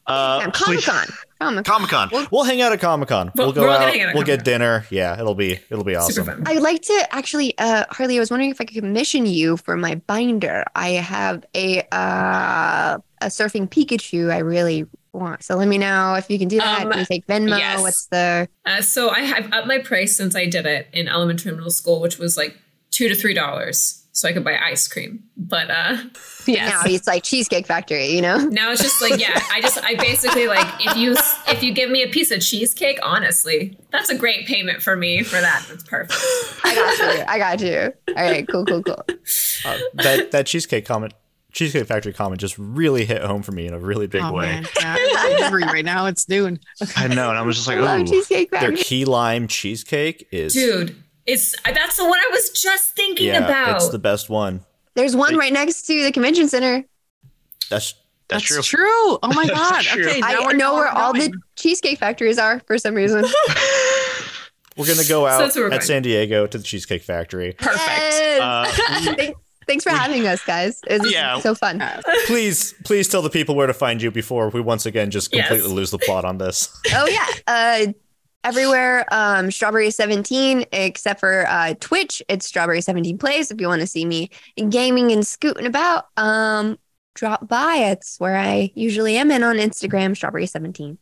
Yeah, Comic Con. Comic Comic Con. We'll hang out at Comic Con. We'll- We'll go we're out. Hang out at we'll get Comic-Con. dinner. Yeah, it'll be it'll be awesome. Super fun. I'd like to actually, uh, Harley. I was wondering if I could commission you for my binder. I have a uh, a surfing Pikachu. I really want. So let me know if you can do that. Um, Can you take Venmo? yes. What's the? Uh, so I have upped my price since I did it in elementary and middle school, which was like two to three dollars, so I could buy ice cream. But uh, [LAUGHS] yes. Now it's like Cheesecake Factory. You know. Now it's just like yeah, I just I basically like if you if you give me a piece of cheesecake, honestly, that's a great payment for me for that. That's perfect. I got you. I got you. All right. Cool. Cool. Cool. Uh, [LAUGHS] that that cheesecake comment, Cheesecake Factory comment, just really hit home for me in a really big Oh, way. man. Yeah, I'm hungry right now. It's noon. [LAUGHS] I know, and I was just I like, love ooh. Cheesecake Their key lime cheesecake is Dude, it's that's the one I was just thinking yeah, about. it's the best one. There's one right next to the convention center. That's That's, true. Oh my [LAUGHS] god. Okay, now I we're know where all the. Cheesecake Factories are for some reason. [LAUGHS] we're gonna go out that's at going. San Diego to the Cheesecake Factory. perfect. Yes. Uh, [LAUGHS] thanks, thanks for having us, guys. It's Yeah. so fun. please, please tell the people where to find you before we once again just Yes. completely lose the plot on this. Oh yeah. Uh everywhere um strawburry 17 except for uh twitch it's strawburry 17 plays if you want to see me gaming and scooting about um drop by it's where i usually am and on instagram strawburry 17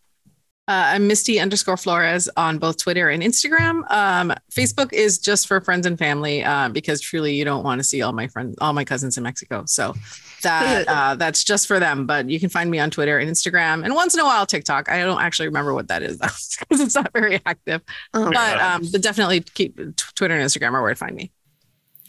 Uh, I'm Misty underscore Flores on both Twitter and Instagram. Um, Facebook is just for friends and family uh, because truly you don't want to see all my friends, all my cousins in Mexico. So that [LAUGHS] uh, that's just for them. But you can find me on Twitter and Instagram, and once in a while TikTok. I don't actually remember what that is though [LAUGHS] because it's not very active. oh, But um, but definitely keep Twitter and Instagram are where to find me.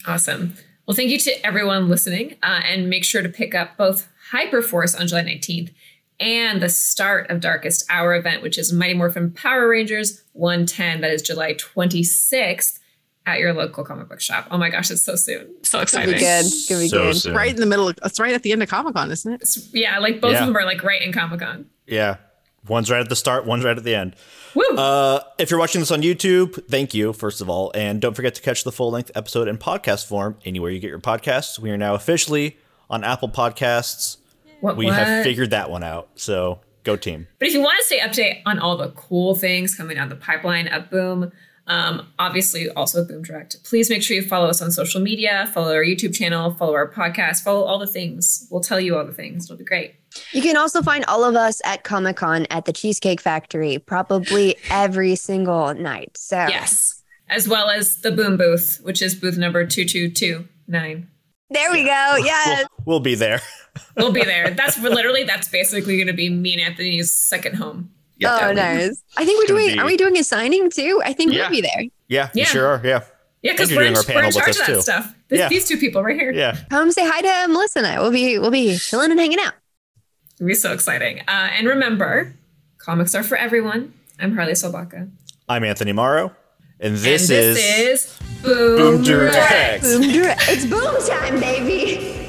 Awesome. Well, thank you to everyone listening, uh, and make sure to pick up both Hyperforce on July 19th and the start of Darkest Hour event, which is Mighty Morphin Power Rangers 110. That is July 26th at your local comic book shop. Oh my gosh, it's so soon. So it's Gonna exciting. be good. It's gonna be So good. soon. Right in the middle. Of, it's right at the end of Comic Con, isn't it? It's, yeah, like both Yeah. of them are like right in Comic Con. Yeah, one's right at the start, one's right at the end. Woo! Uh, if you're watching this on YouTube, thank you, first of all. And don't forget to catch the full length episode in podcast form anywhere you get your podcasts. We are now officially on Apple Podcasts. what, We what? have figured that one out. So go team. But if you want to stay update on all the cool things coming down the pipeline at Boom, um, obviously also Boom Direct, please make sure you follow us on social media, follow our YouTube channel, follow our podcast, follow all the things. We'll tell you all the things. It'll be great. you can also find all of us at comic-con at the cheesecake factory probably every single night so Yes. As well as the Boom booth, which is booth number 2229. there we go yes We'll be there. We'll be there. That's literally, that's basically going to be me and Anthony's second home. Yeah. oh nice [LAUGHS] i think we're doing be- are we doing a signing too i think Yeah. we'll be there Yeah, Yeah. sure are. Yeah. Yeah, because we're, in- doing our we're in panel with charge us of that too. stuff. This, Yeah. These two people right here. Yeah. come say hi to melissa and i we'll be we'll be chilling and hanging out It'll be so exciting. Uh, and remember, comics are for everyone. I'm Harley Salbacka. I'm Anthony Mauro. And this, and this is, is, Boom, Boom Direct. Direct. boom direct it's boom time baby